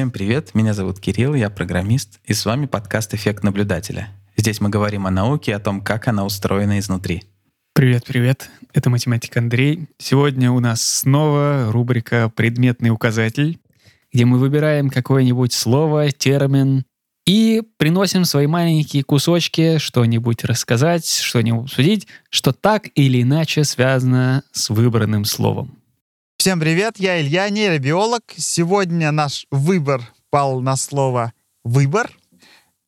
Всем привет, меня зовут Кирилл, я программист, и с вами подкаст «Эффект наблюдателя». Здесь мы говорим о науке о том, как она устроена изнутри. Привет, привет, это математик Андрей. Сегодня у нас снова рубрика «Предметный указатель», где мы выбираем какое-нибудь слово, термин и приносим свои маленькие кусочки, что-нибудь рассказать, что-нибудь обсудить, что так или иначе связано с выбранным словом. Всем привет, я Илья, нейробиолог. Сегодня наш выбор пал на слово «выбор».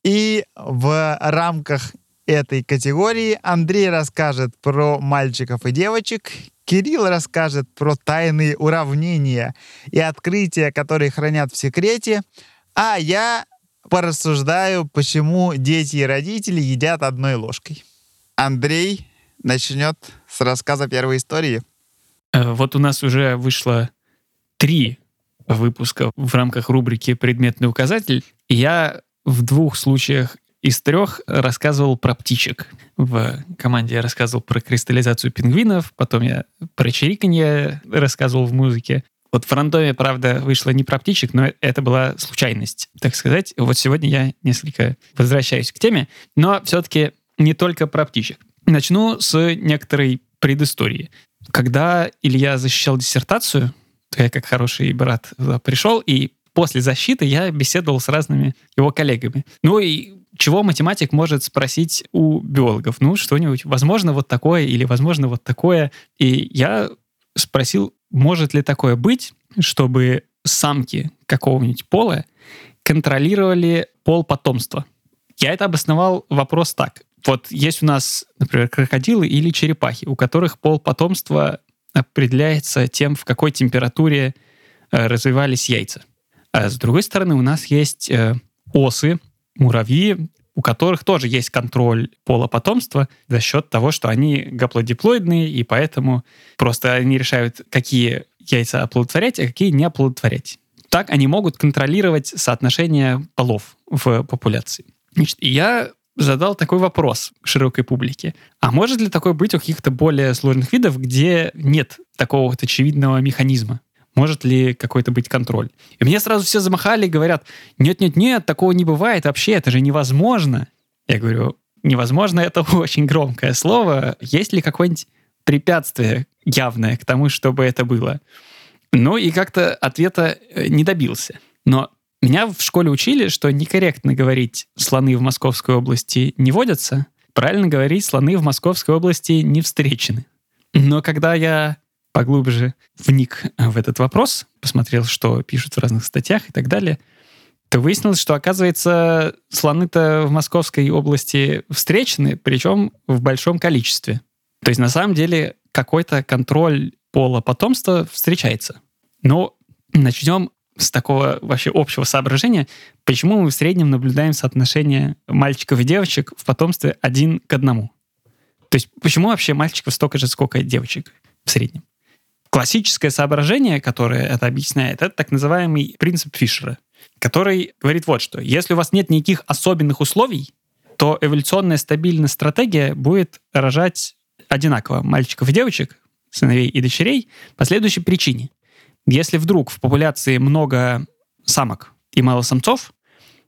И в рамках этой категории Андрей расскажет про мальчиков и девочек, Кирилл расскажет про тайные уравнения и открытия, которые хранят в секрете, а я порассуждаю, почему дети и родители едят одной ложкой. Андрей начнет с рассказа первой истории. Э, вот у нас уже вышло три выпуска в рамках рубрики «Предметный указатель». Я в двух случаях из трех рассказывал про птичек. В команде я рассказывал про кристаллизацию пингвинов, потом я про чириканье рассказывал в музыке. Вот в рандоме, правда, вышло не про птичек, но это была случайность, так сказать. Вот сегодня я несколько возвращаюсь к теме, но все-таки не только про птичек. Начну с некоторой предыстории. Когда Илья защищал диссертацию, то я как хороший брат пришел, и после защиты я беседовал с разными его коллегами. Ну и чего математик может спросить у биологов? Ну, что-нибудь, возможно, вот такое или, возможно, вот такое. И я спросил, может ли такое быть, чтобы самки какого-нибудь пола контролировали пол потомства. Я это обосновал вопрос так вот есть у нас, например, крокодилы или черепахи, у которых пол потомства определяется тем, в какой температуре э, развивались яйца. А с другой стороны, у нас есть э, осы, муравьи, у которых тоже есть контроль пола потомства за счет того, что они гаплодиплоидные, и поэтому просто они решают, какие яйца оплодотворять, а какие не оплодотворять. Так они могут контролировать соотношение полов в популяции. Значит, я задал такой вопрос широкой публике. А может ли такое быть у каких-то более сложных видов, где нет такого вот очевидного механизма? Может ли какой-то быть контроль? И мне сразу все замахали и говорят, нет-нет-нет, такого не бывает вообще, это же невозможно. Я говорю, невозможно, это очень громкое слово. Есть ли какое-нибудь препятствие явное к тому, чтобы это было? Ну и как-то ответа э, не добился. Но меня в школе учили, что некорректно говорить «слоны в Московской области не водятся», правильно говорить «слоны в Московской области не встречены». Но когда я поглубже вник в этот вопрос, посмотрел, что пишут в разных статьях и так далее, то выяснилось, что, оказывается, слоны-то в Московской области встречены, причем в большом количестве. То есть, на самом деле, какой-то контроль пола потомства встречается. Но начнем с такого вообще общего соображения, почему мы в среднем наблюдаем соотношение мальчиков и девочек в потомстве один к одному. То есть почему вообще мальчиков столько же, сколько девочек в среднем? Классическое соображение, которое это объясняет, это так называемый принцип Фишера, который говорит вот что. Если у вас нет никаких особенных условий, то эволюционная стабильная стратегия будет рожать одинаково мальчиков и девочек, сыновей и дочерей по следующей причине – если вдруг в популяции много самок и мало самцов,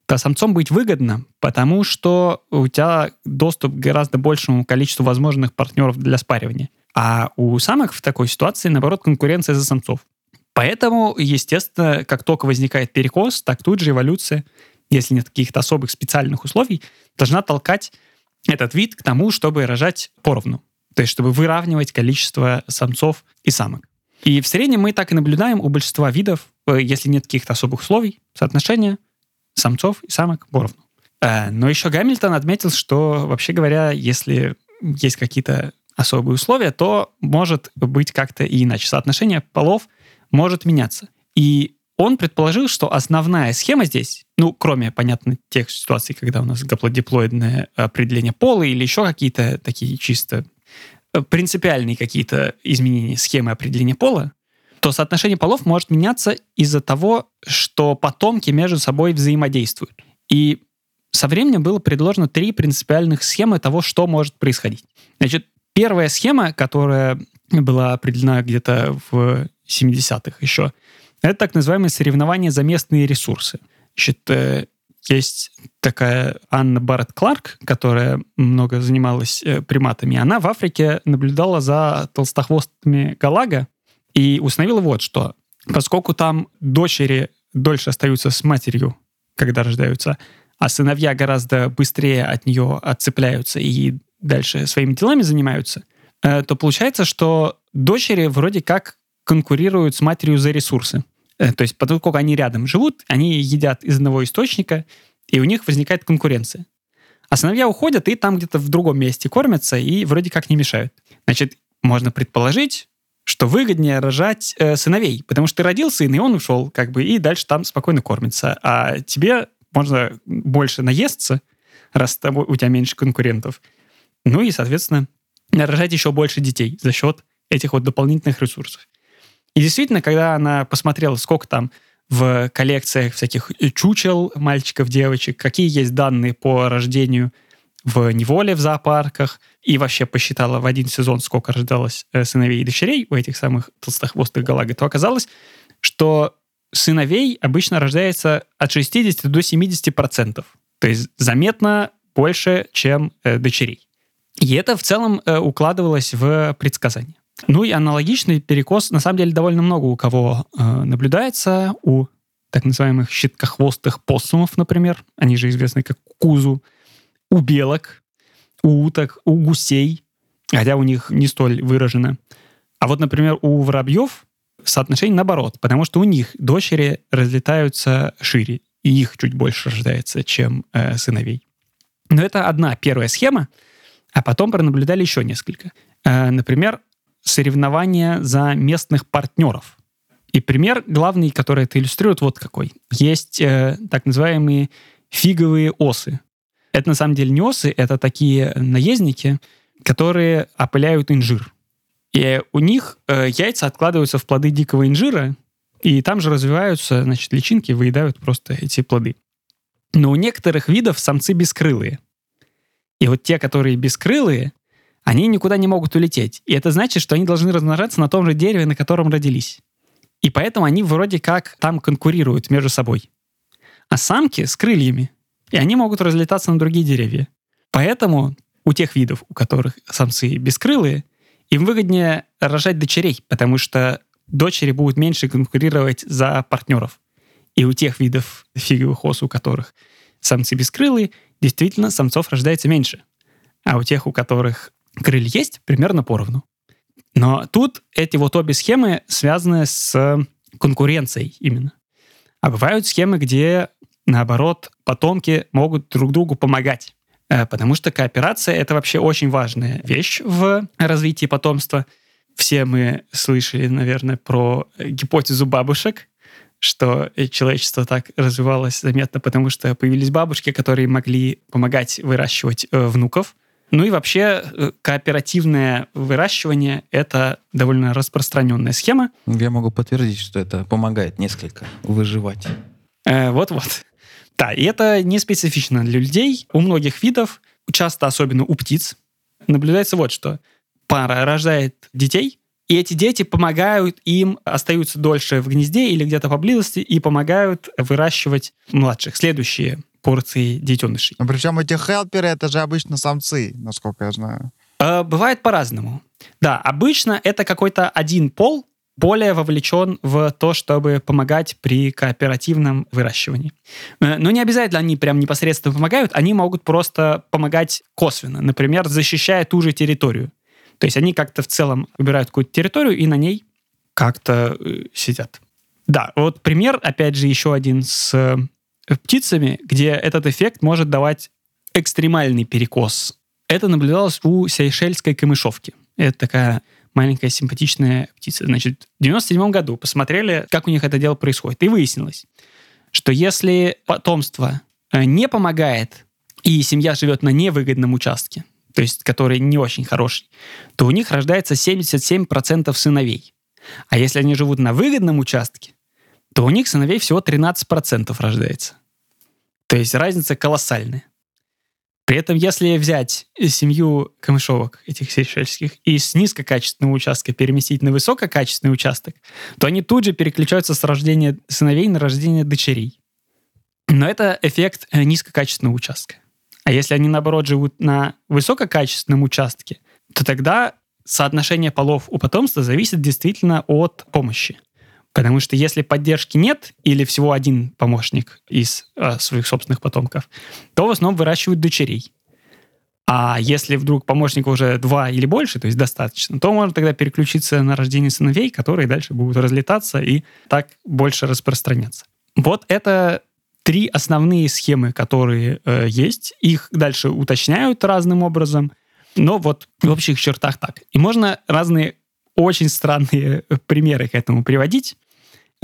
то самцом быть выгодно, потому что у тебя доступ к гораздо большему количеству возможных партнеров для спаривания. А у самок в такой ситуации, наоборот, конкуренция за самцов. Поэтому, естественно, как только возникает перекос, так тут же эволюция, если нет каких-то особых специальных условий, должна толкать этот вид к тому, чтобы рожать поровну. То есть, чтобы выравнивать количество самцов и самок. И в среднем мы так и наблюдаем у большинства видов, э, если нет каких-то особых условий, соотношение самцов и самок поровну. Э, но еще Гамильтон отметил, что, вообще говоря, если есть какие-то особые условия, то может быть как-то и иначе. Соотношение полов может меняться. И он предположил, что основная схема здесь, ну, кроме, понятно, тех ситуаций, когда у нас гаплодиплоидное определение пола или еще какие-то такие чисто принципиальные какие-то изменения схемы определения пола, то соотношение полов может меняться из-за того, что потомки между собой взаимодействуют. И со временем было предложено три принципиальных схемы того, что может происходить. Значит, первая схема, которая была определена где-то в 70-х еще, Это так называемые соревнования за местные ресурсы. Значит, э, есть такая Анна Барретт Кларк, которая много занималась э, приматами. Она в Африке наблюдала за толстохвостами галага и установила вот что. Поскольку там дочери дольше остаются с матерью, когда рождаются, а сыновья гораздо быстрее от нее отцепляются и дальше своими делами занимаются, э, то получается, что дочери вроде как конкурируют с матерью за ресурсы. Э, то есть, поскольку они рядом живут, они едят из одного источника, и у них возникает конкуренция. А сыновья уходят и там где-то в другом месте кормятся и вроде как не мешают. Значит, можно предположить, что выгоднее рожать э, сыновей, потому что ты родил сына, и он ушел, как бы, и дальше там спокойно кормится. А тебе можно больше наесться, раз тобой, у тебя меньше конкурентов. Ну и, соответственно, рожать еще больше детей за счет этих вот дополнительных ресурсов. И действительно, когда она посмотрела, сколько там в коллекциях всяких чучел мальчиков, девочек, какие есть данные по рождению в неволе в зоопарках, и вообще посчитала в один сезон, сколько рождалось э, сыновей и дочерей у этих самых толстохвостых галагов, то оказалось, что сыновей обычно рождается от 60 до 70 процентов. То есть заметно больше, чем э, дочерей. И это в целом э, укладывалось в предсказание. Ну и аналогичный перекос, на самом деле, довольно много у кого э, наблюдается. У так называемых щиткохвостых поссумов, например. Они же известны как кузу. У белок, у уток, у гусей. Хотя у них не столь выражено. А вот, например, у воробьев соотношение наоборот, потому что у них дочери разлетаются шире, и их чуть больше рождается, чем э, сыновей. Но это одна первая схема, а потом пронаблюдали еще несколько. Э, например, соревнования за местных партнеров. И пример главный, который это иллюстрирует, вот какой. Есть э, так называемые фиговые осы. Это на самом деле не осы, это такие наездники, которые опыляют инжир. И у них э, яйца откладываются в плоды дикого инжира, и там же развиваются, значит, личинки выедают просто эти плоды. Но у некоторых видов самцы бескрылые. И вот те, которые бескрылые, они никуда не могут улететь. И это значит, что они должны размножаться на том же дереве, на котором родились. И поэтому они вроде как там конкурируют между собой. А самки с крыльями. И они могут разлетаться на другие деревья. Поэтому у тех видов, у которых самцы бескрылые, им выгоднее рожать дочерей, потому что дочери будут меньше конкурировать за партнеров. И у тех видов фиговых ос, у которых самцы бескрылые, действительно самцов рождается меньше. А у тех, у которых крылья есть, примерно поровну. Но тут эти вот обе схемы связаны с конкуренцией именно. А бывают схемы, где, наоборот, потомки могут друг другу помогать. Э, потому что кооперация — это вообще очень важная вещь в развитии потомства. Все мы слышали, наверное, про гипотезу бабушек, что человечество так развивалось заметно, потому что появились бабушки, которые могли помогать выращивать э, внуков. Ну и вообще э, кооперативное выращивание — это довольно распространенная схема. Я могу подтвердить, что это помогает несколько выживать. Э, вот-вот. Да, и это не специфично для людей. У многих видов, часто особенно у птиц, наблюдается вот что. Пара рождает детей, и эти дети помогают им, остаются дольше в гнезде или где-то поблизости, и помогают выращивать младших, следующие порции детенышей. Ну, причем эти хелперы, это же обычно самцы, насколько я знаю. Э, бывает по-разному. Да, обычно это какой-то один пол, более вовлечен в то, чтобы помогать при кооперативном выращивании. Э, но не обязательно они прям непосредственно помогают, они могут просто помогать косвенно, например, защищая ту же территорию. То есть они как-то в целом выбирают какую-то территорию и на ней как-то э, сидят. Да, вот пример, опять же, еще один с птицами, где этот эффект может давать экстремальный перекос. Это наблюдалось у сейшельской камышовки. Это такая маленькая симпатичная птица. Значит, в 97 году посмотрели, как у них это дело происходит. И выяснилось, что если потомство э, не помогает, и семья живет на невыгодном участке, то есть который не очень хороший, то у них рождается 77% сыновей. А если они живут на выгодном участке, то у них сыновей всего 13% рождается. То есть разница колоссальная. При этом, если взять семью камышовок этих сейшельских и с низкокачественного участка переместить на высококачественный участок, то они тут же переключаются с рождения сыновей на рождение дочерей. Но это эффект э, низкокачественного участка. А если они, наоборот, живут на высококачественном участке, то тогда соотношение полов у потомства зависит действительно от помощи. Потому что если поддержки нет или всего один помощник из э, своих собственных потомков, то в основном выращивают дочерей. А если вдруг помощников уже два или больше, то есть достаточно, то можно тогда переключиться на рождение сыновей, которые дальше будут разлетаться и так больше распространяться. Вот это три основные схемы, которые э, есть. Их дальше уточняют разным образом, но вот в общих чертах так. И можно разные очень странные примеры к этому приводить.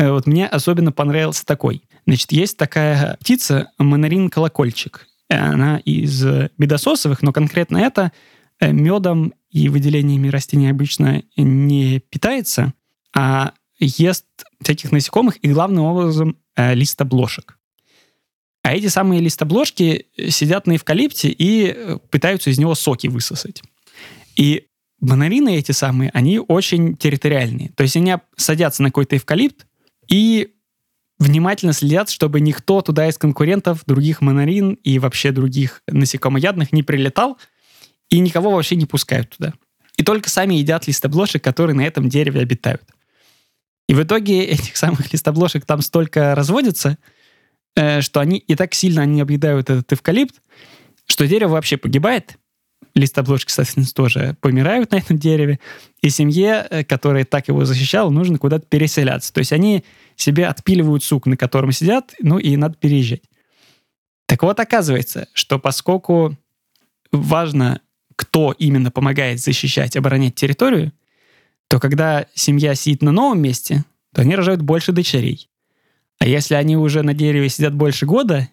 Э, вот мне особенно понравился такой. Значит, есть такая птица, монарин-колокольчик. Э, она из медососовых, но конкретно это э, медом и выделениями растений обычно не питается, а ест всяких насекомых и главным образом листоблошек. А эти самые листобложки сидят на эвкалипте и пытаются из него соки высосать. И монарины эти самые, они очень территориальные. То есть они садятся на какой-то эвкалипт, и внимательно следят, чтобы никто туда из конкурентов, других монарин и вообще других насекомоядных не прилетал, и никого вообще не пускают туда. И только сами едят листоблошек, которые на этом дереве обитают. И в итоге этих самых листоблошек там столько разводится, э, что они и так сильно они объедают этот эвкалипт, что дерево вообще погибает, листобложки, соответственно, тоже помирают на этом дереве, и семье, э, которая так его защищала, нужно куда-то переселяться. То есть они себе отпиливают сук, на котором сидят, ну и надо переезжать. Так вот, оказывается, что поскольку важно, кто именно помогает защищать, оборонять территорию, то когда семья сидит на новом месте, то они рожают больше дочерей. А если они уже на дереве сидят больше года,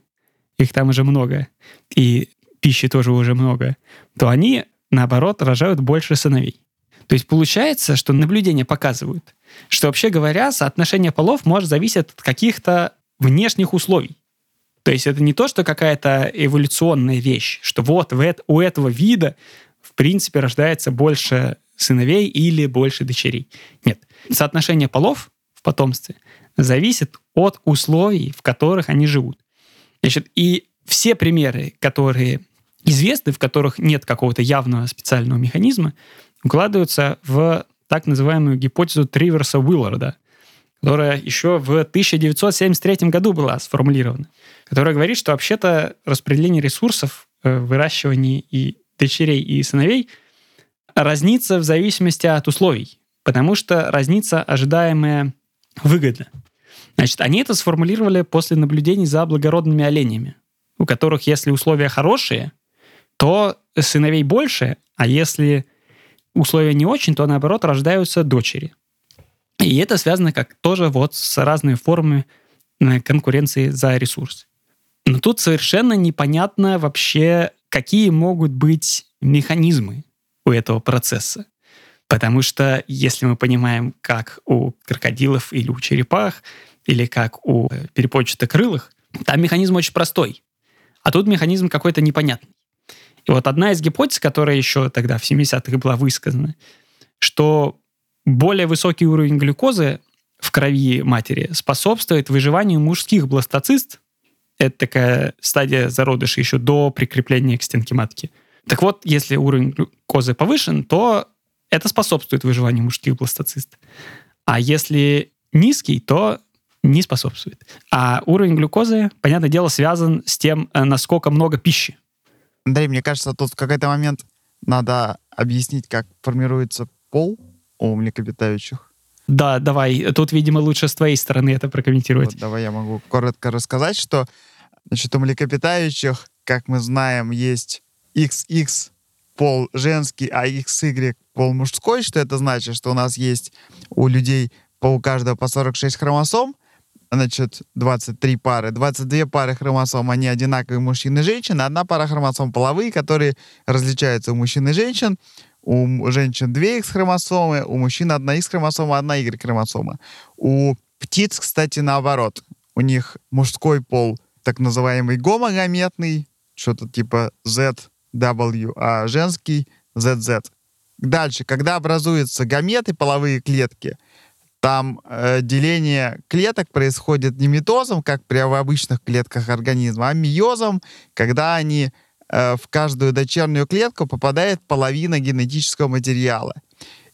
их там уже много, и пищи тоже уже много, то они, наоборот, рожают больше сыновей. То есть получается, что наблюдения показывают, что вообще говоря, соотношение полов может зависеть от каких-то внешних условий. То есть это не то, что какая-то эволюционная вещь, что вот у этого вида в принципе рождается больше сыновей или больше дочерей. Нет. Соотношение полов в потомстве зависит от условий, в которых они живут. Значит, и все примеры, которые известны, в которых нет какого-то явного специального механизма, укладываются в так называемую гипотезу Триверса Уилларда, которая еще в 1973 году была сформулирована, которая говорит, что вообще-то распределение ресурсов э, в выращивании и дочерей и сыновей разнится в зависимости от условий, потому что разнится ожидаемая выгода. Значит, они это сформулировали после наблюдений за благородными оленями, у которых, если условия хорошие, то сыновей больше, а если условия не очень, то наоборот рождаются дочери. И это связано как тоже вот с разными формами э, конкуренции за ресурс. Но тут совершенно непонятно вообще, какие могут быть механизмы у этого процесса. Потому что если мы понимаем, как у крокодилов или у черепах, или как у э, перепончатокрылых, там механизм очень простой. А тут механизм какой-то непонятный. И вот одна из гипотез, которая еще тогда в 70-х была высказана, что более высокий уровень глюкозы в крови матери способствует выживанию мужских бластоцист. Это такая стадия зародыша еще до прикрепления к стенке матки. Так вот, если уровень глюкозы повышен, то это способствует выживанию мужских бластоцист. А если низкий, то не способствует. А уровень глюкозы, понятное дело, связан с тем, э, насколько много пищи Андрей, мне кажется, тут в какой-то момент надо объяснить, как формируется пол у млекопитающих. Да, давай. Тут, видимо, лучше с твоей стороны это прокомментировать. Вот, давай я могу коротко рассказать, что значит, у млекопитающих, как мы знаем, есть XX пол женский, а XY пол мужской. Что это значит? Что у нас есть у людей по у каждого по 46 хромосом, значит, 23 пары. 22 пары хромосом, они одинаковые мужчин и женщин. Одна пара хромосом половые, которые различаются у мужчин и женщин. У женщин 2 X хромосомы, у мужчин одна X хромосома, одна Y хромосома. У птиц, кстати, наоборот. У них мужской пол так называемый гомогаметный, что-то типа ZW, а женский ZZ. Дальше, когда образуются гаметы, половые клетки, там э, деление клеток происходит не митозом, как при обычных клетках организма, а миозом, когда они э, в каждую дочернюю клетку попадает половина генетического материала.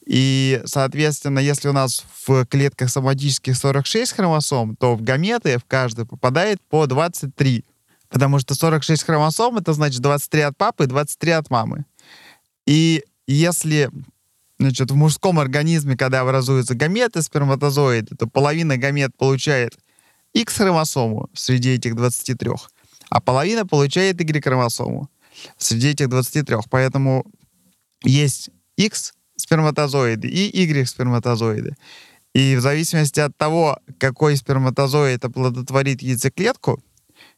И, соответственно, если у нас в клетках соматических 46 хромосом, то в гаметы в каждую попадает по 23. Потому что 46 хромосом — это значит 23 от папы и 23 от мамы. И если значит, в мужском организме, когда образуются гаметы, сперматозоиды, то половина гамет получает X-хромосому среди этих 23, а половина получает Y-хромосому среди этих 23. Поэтому есть X сперматозоиды и Y-сперматозоиды. И в зависимости от того, какой сперматозоид оплодотворит яйцеклетку,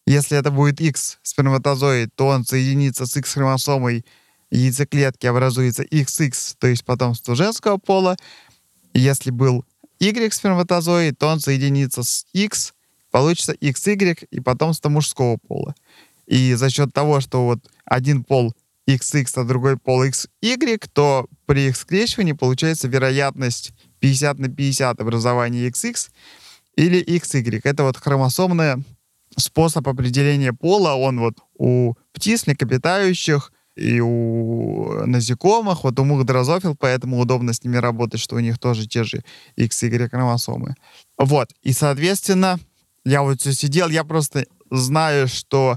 если это будет X сперматозоид, то он соединится с X-хромосомой яйцеклетки, образуется XX, то есть потомство женского пола. Если был Y сперматозоид, то он соединится с X, получится XY и потомство мужского пола. И за счет того, что вот один пол XX, а другой пол XY, то при их скрещивании получается вероятность 50 на 50 образования XX или XY. Это вот хромосомный способ определения пола. Он вот у птиц, млекопитающих и у насекомых, вот у мух дрозофил, поэтому удобно с ними работать, что у них тоже те же XY хромосомы. Вот, и, соответственно, я вот все сидел, я просто знаю, что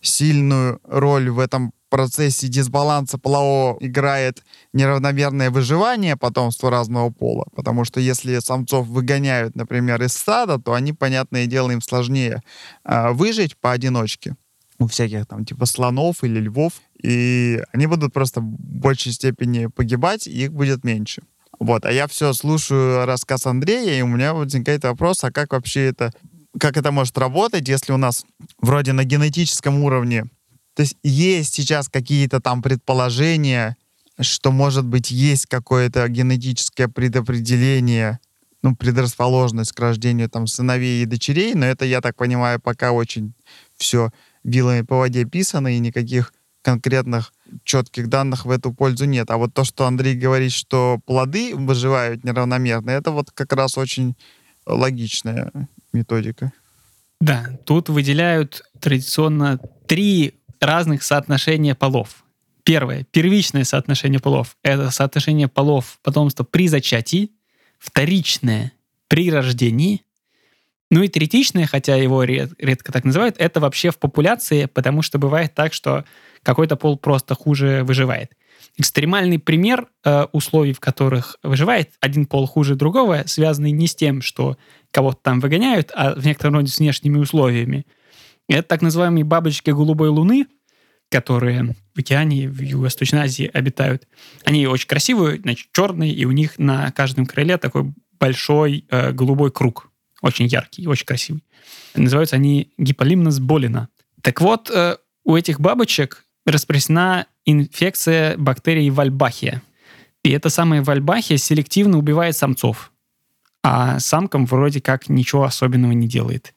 сильную роль в этом процессе дисбаланса полового играет неравномерное выживание потомства разного пола. Потому что если самцов выгоняют, например, из стада, то они, понятное дело, им сложнее э, выжить поодиночке у всяких там типа слонов или львов. И они будут просто в большей степени погибать, и их будет меньше. Вот, а я все слушаю рассказ Андрея, и у меня возникает вопрос, а как вообще это, как это может работать, если у нас вроде на генетическом уровне то есть есть сейчас какие-то там предположения, что, может быть, есть какое-то генетическое предопределение, ну, предрасположенность к рождению там сыновей и дочерей, но это, я так понимаю, пока очень все вилами по воде писано, и никаких конкретных четких данных в эту пользу нет. А вот то, что Андрей говорит, что плоды выживают неравномерно, это вот как раз очень логичная методика. Да, тут выделяют традиционно три разных соотношения полов. Первое, первичное соотношение полов — это соотношение полов потомства при зачатии. Вторичное — при рождении. Ну и третичное, хотя его редко так называют, это вообще в популяции, потому что бывает так, что какой-то пол просто хуже выживает. Экстремальный пример э, условий, в которых выживает один пол хуже другого, связанный не с тем, что кого-то там выгоняют, а в некотором роде с внешними условиями — это так называемые бабочки голубой луны, которые в океане, в Юго-Восточной Азии обитают. Они очень красивые, значит, черные, и у них на каждом крыле такой большой э, голубой круг. Очень яркий, очень красивый. Называются они гиполимнос болина. Так вот, э, у этих бабочек распространена инфекция бактерий вальбахия. И эта самая вальбахия селективно убивает самцов, а самкам вроде как ничего особенного не делает.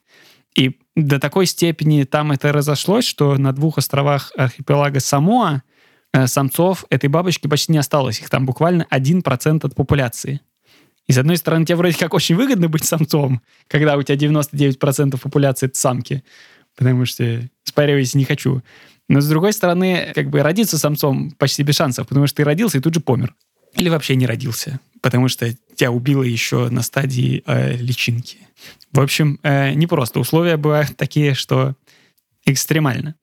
И до такой степени там это разошлось, что на двух островах архипелага Самоа э, самцов этой бабочки почти не осталось. Их там буквально 1% от популяции. И с одной стороны, тебе вроде как очень выгодно быть самцом, когда у тебя 99% популяции — это самки, потому что спаривать не хочу. Но с другой стороны, как бы родиться самцом почти без шансов, потому что ты родился и тут же помер. Или вообще не родился, потому что тебя убило еще на стадии э, личинки. В общем, э, не просто. Условия бывают такие, что экстремально.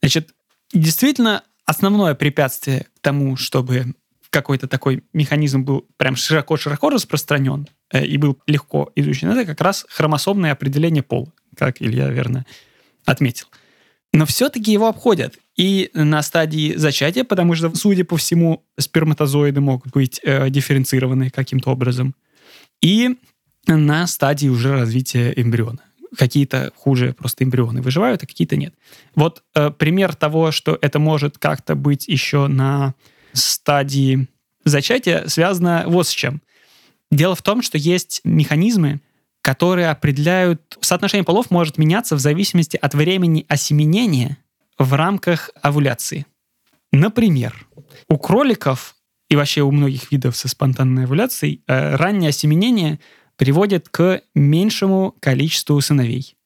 Значит, действительно, основное препятствие к тому, чтобы какой-то такой механизм был прям широко-широко распространен э, и был легко изучен, это как раз хромосомное определение пола, как Илья верно отметил. Но все-таки его обходят. И на стадии зачатия, потому что, судя по всему, сперматозоиды могут быть э, дифференцированы каким-то образом. И на стадии уже развития эмбриона. Какие-то хуже просто эмбрионы выживают, а какие-то нет. Вот э, пример того, что это может как-то быть еще на стадии зачатия, связано вот с чем. Дело в том, что есть механизмы, которые определяют... Соотношение полов может меняться в зависимости от времени осеменения в рамках овуляции. Например, у кроликов и вообще у многих видов со спонтанной овуляцией э, раннее осеменение приводит к меньшему количеству сыновей.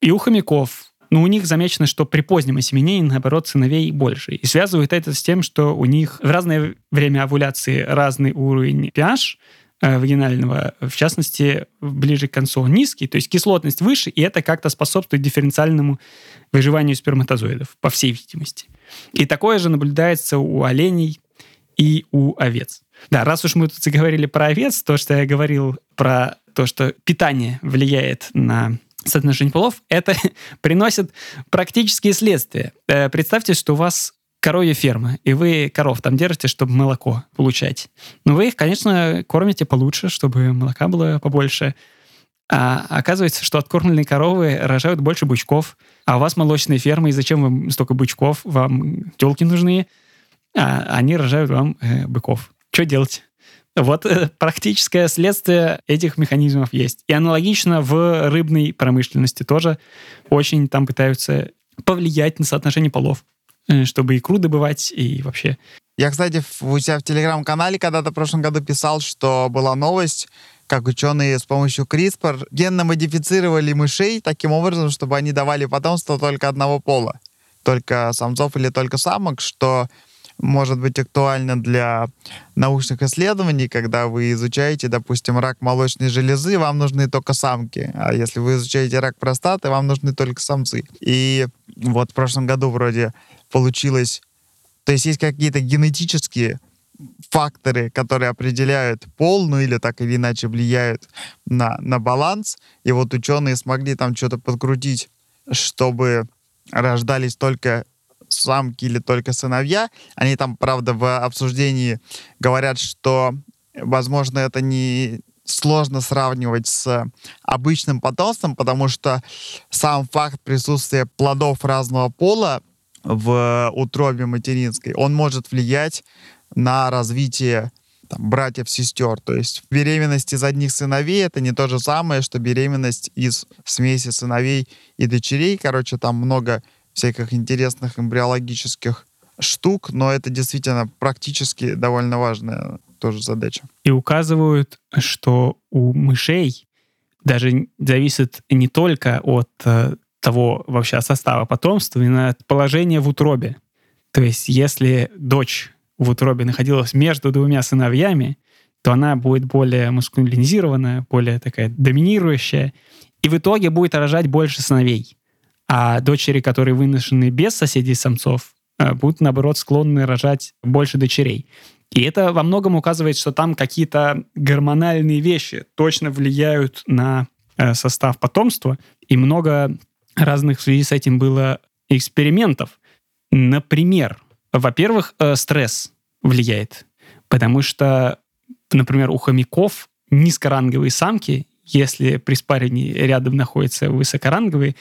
И у хомяков, ну, у них замечено, что при позднем осеменении, наоборот, сыновей больше. И связывают это с тем, что у них в разное время овуляции разный уровень pH, э, вагинального, в частности, ближе к концу низкий, то есть кислотность выше, и это как-то способствует дифференциальному выживанию сперматозоидов, по всей видимости. И такое же наблюдается у оленей и у овец. Да, раз уж мы тут заговорили про овец, то, что я говорил про то, что питание влияет на соотношение полов, это приносит практические следствия. Э, представьте, что у вас коровья ферма, и вы коров там держите, чтобы молоко получать. Но вы их, конечно, кормите получше, чтобы молока было побольше. А оказывается, что откормленные коровы рожают больше бычков, а у вас молочная ферма, и зачем вам столько бычков? Вам телки нужны, а они рожают вам э, быков. Что делать? Вот э, практическое следствие этих механизмов есть. И аналогично в рыбной промышленности тоже очень там пытаются повлиять на соотношение полов, э, чтобы икру добывать и вообще. Я, кстати, у себя в телеграм-канале когда-то в прошлом году писал, что была новость, как ученые с помощью CRISPR генно модифицировали мышей таким образом, чтобы они давали потомство только одного пола, только самцов или только самок, что может быть актуально для научных исследований, когда вы изучаете, допустим, рак молочной железы, вам нужны только самки, а если вы изучаете рак простаты, вам нужны только самцы. И вот в прошлом году вроде получилось, то есть есть какие-то генетические факторы, которые определяют пол, ну или так или иначе влияют на, на баланс. И вот ученые смогли там что-то подкрутить, чтобы рождались только самки или только сыновья. Они там, правда, в обсуждении говорят, что, возможно, это не сложно сравнивать с обычным потомством, потому что сам факт присутствия плодов разного пола в утробе материнской, он может влиять на развитие там, братьев-сестер. То есть беременность из одних сыновей это не то же самое, что беременность из смеси сыновей и дочерей. Короче, там много всяких интересных эмбриологических штук, но это действительно практически довольно важная тоже задача. И указывают, что у мышей даже зависит не только от э, того вообще состава потомства, но от положения в утробе. То есть если дочь в утробе находилась между двумя сыновьями, то она будет более маскулинизированная, более такая доминирующая, и в итоге будет рожать больше сыновей. А дочери, которые выношены без соседей самцов, э, будут, наоборот, склонны рожать больше дочерей. И это во многом указывает, что там какие-то гормональные вещи точно влияют на э, состав потомства. И много разных в связи с этим было экспериментов. Например, во-первых, э, стресс влияет, потому что, например, у хомяков низкоранговые самки, если при спарении рядом находятся высокоранговые,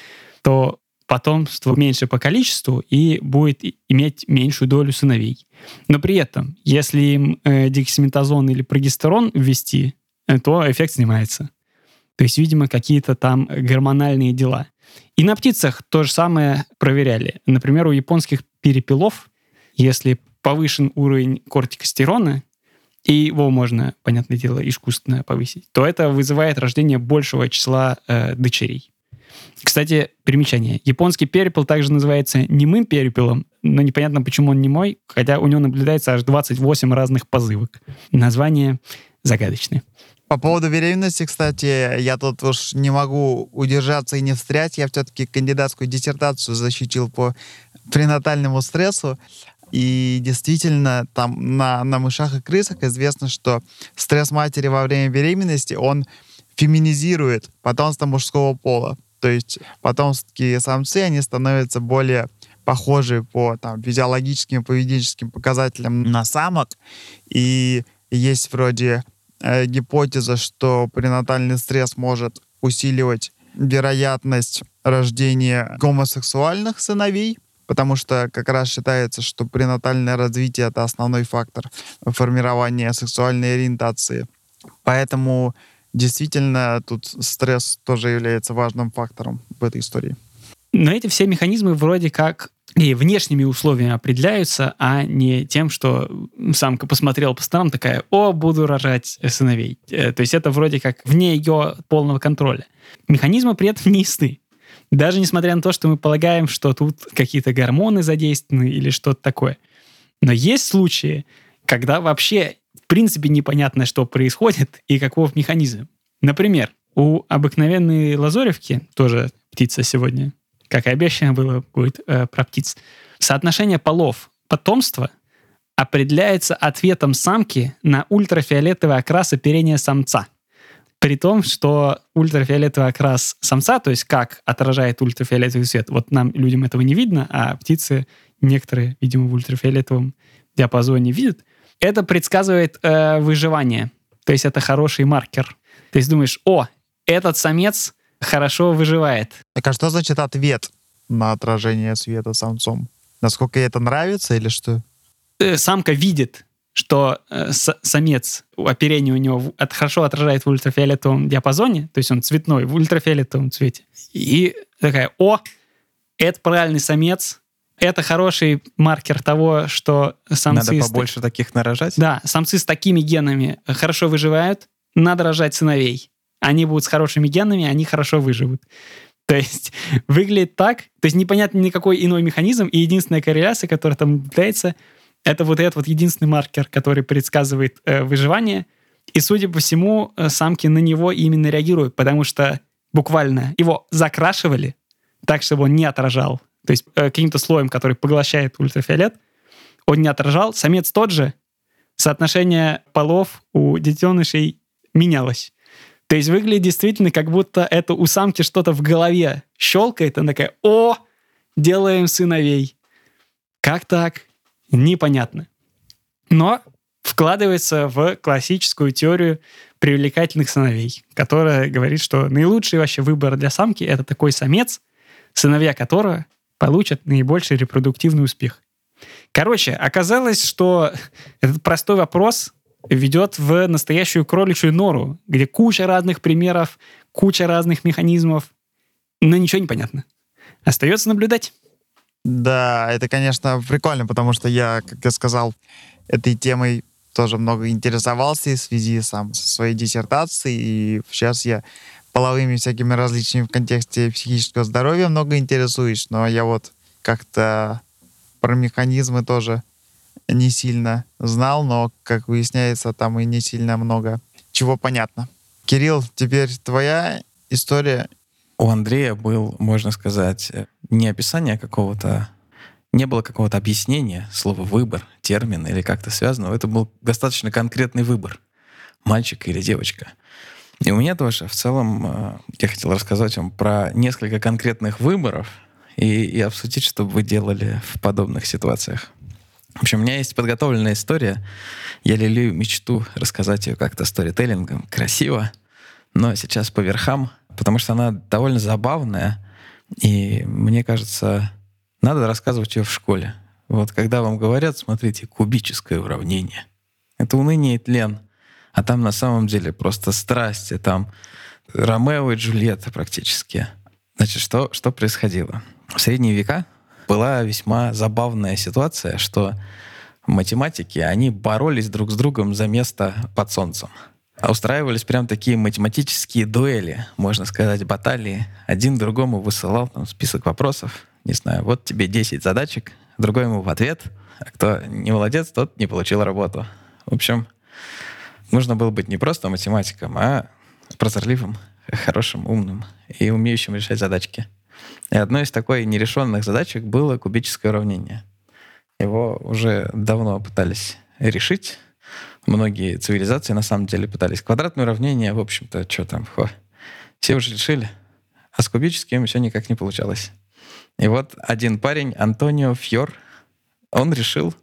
то потомство меньше по количеству и будет иметь меньшую долю сыновей. Но при этом, если им э, дексаметазон или прогестерон ввести, э, то эффект снимается. То есть, видимо, какие-то там гормональные дела. И на птицах то же самое проверяли. Например, у японских перепелов если повышен уровень кортикостерона, и его можно, понятное дело, искусственно повысить, то это вызывает рождение большего числа э, дочерей. Кстати, примечание. Японский перепел также называется немым перепелом, но непонятно, почему он немой, хотя у него наблюдается аж 28 разных позывок. Название загадочное. По поводу беременности, кстати, я тут уж не могу удержаться и не встрять. Я все-таки кандидатскую диссертацию защитил по пренатальному стрессу. И действительно, там на, на мышах и крысах известно, что стресс матери во время беременности, он феминизирует потомство мужского пола. То есть потомские самцы, они становятся более похожи по там, физиологическим, поведенческим показателям на самок. И есть вроде э, гипотеза, что пренатальный стресс может усиливать вероятность рождения гомосексуальных сыновей, потому что как раз считается, что пренатальное развитие — это основной фактор формирования сексуальной ориентации. Поэтому действительно тут стресс тоже является важным фактором в этой истории. Но эти все механизмы вроде как и внешними условиями определяются, а не тем, что самка посмотрела по сторонам, такая, о, буду рожать сыновей. Э, то есть это вроде как вне ее полного контроля. Механизмы при этом не ясны. Даже несмотря на то, что мы полагаем, что тут какие-то гормоны задействованы или что-то такое. Но есть случаи, когда вообще в принципе непонятно, что происходит и каков механизм. Например, у обыкновенной лазоревки, тоже птица сегодня, как и обещано было, будет э, про птиц, соотношение полов потомства определяется ответом самки на ультрафиолетовый окрас оперения самца. При том, что ультрафиолетовый окрас самца, то есть как отражает ультрафиолетовый свет, вот нам, людям, этого не видно, а птицы некоторые, видимо, в ультрафиолетовом диапазоне видят, это предсказывает э, выживание. То есть это хороший маркер. То есть думаешь, о, этот самец хорошо выживает. Так а что значит ответ на отражение света самцом? Насколько ей это нравится или что? Э, самка видит, что э, самец, оперение у него от, хорошо отражает в ультрафиолетовом диапазоне, то есть он цветной, в ультрафиолетовом цвете. И такая, о, это правильный самец, это хороший маркер того, что самцы... Надо побольше с... таких нарожать? Да, самцы с такими генами хорошо выживают, надо рожать сыновей. Они будут с хорошими генами, они хорошо выживут. То есть выглядит так, то есть непонятно никакой иной механизм, и единственная корреляция, которая там наблюдается, это вот этот вот единственный маркер, который предсказывает э, выживание. И, судя по всему, э, самки на него именно реагируют, потому что буквально его закрашивали так, чтобы он не отражал. То есть э, каким-то слоем, который поглощает ультрафиолет, он не отражал. Самец тот же, соотношение полов у детенышей менялось. То есть выглядит действительно, как будто это у самки что-то в голове щелкает, она такая, о, делаем сыновей. Как так? Непонятно. Но вкладывается в классическую теорию привлекательных сыновей, которая говорит, что наилучший вообще выбор для самки — это такой самец, сыновья которого получат наибольший репродуктивный успех. Короче, оказалось, что этот простой вопрос ведет в настоящую кроличью нору, где куча разных примеров, куча разных механизмов, но ничего не понятно. Остается наблюдать. Да, это, конечно, прикольно, потому что я, как я сказал, этой темой тоже много интересовался в связи сам со своей диссертацией, и сейчас я половыми всякими различными в контексте психического здоровья много интересуюсь, но я вот как-то про механизмы тоже не сильно знал, но, как выясняется, там и не сильно много чего понятно. Кирилл, теперь твоя история. У Андрея был, можно сказать, не описание какого-то, не было какого-то объяснения, слова «выбор», термин или как-то связанного. Это был достаточно конкретный выбор. Мальчик или девочка. И у меня тоже в целом э, я хотел рассказать вам про несколько конкретных выборов и, и обсудить, что вы делали в подобных ситуациях. В общем, у меня есть подготовленная история. Я лелею мечту рассказать ее как-то сторителлингом. Красиво, но сейчас по верхам, потому что она довольно забавная. И мне кажется, надо рассказывать ее в школе. Вот когда вам говорят, смотрите, кубическое уравнение. Это уныние и тлен. А там на самом деле просто страсти. Там Ромео и Джульетта практически. Значит, что, что происходило? В средние века была весьма забавная ситуация, что математики, они боролись друг с другом за место под солнцем. А устраивались прям такие математические дуэли, можно сказать, баталии. Один другому высылал там список вопросов. Не знаю, вот тебе 10 задачек, другой ему в ответ. А кто не молодец, тот не получил работу. В общем, нужно было быть не просто математиком, а прозорливым, хорошим, умным и умеющим решать задачки. И одной из такой нерешенных задачек было кубическое уравнение. Его уже давно пытались решить. Многие цивилизации на самом деле пытались. Квадратное уравнение, в общем-то, что там, хо, все уже решили. А с кубическим все никак не получалось. И вот один парень, Антонио Фьор, он решил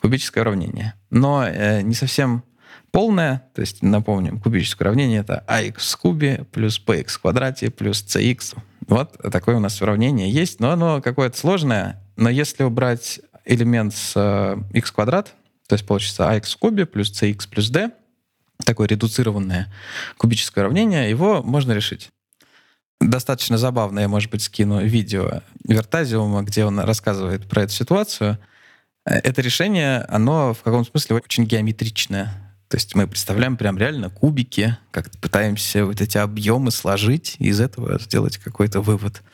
кубическое уравнение. Но э, не совсем полное, то есть, напомним, кубическое уравнение — это ax в кубе плюс bx в квадрате плюс cx вот такое у нас уравнение есть, но оно какое-то сложное. Но если убрать элемент с э, x квадрат, то есть получится ax в кубе плюс cx плюс d, такое редуцированное кубическое уравнение, его можно решить. достаточно забавно, я, может быть, скину видео Вертазиума, где он рассказывает про эту ситуацию. Э, это решение, оно в каком смысле очень геометричное. То есть мы представляем прям реально кубики, как пытаемся вот эти объемы сложить и из этого сделать какой-то вывод.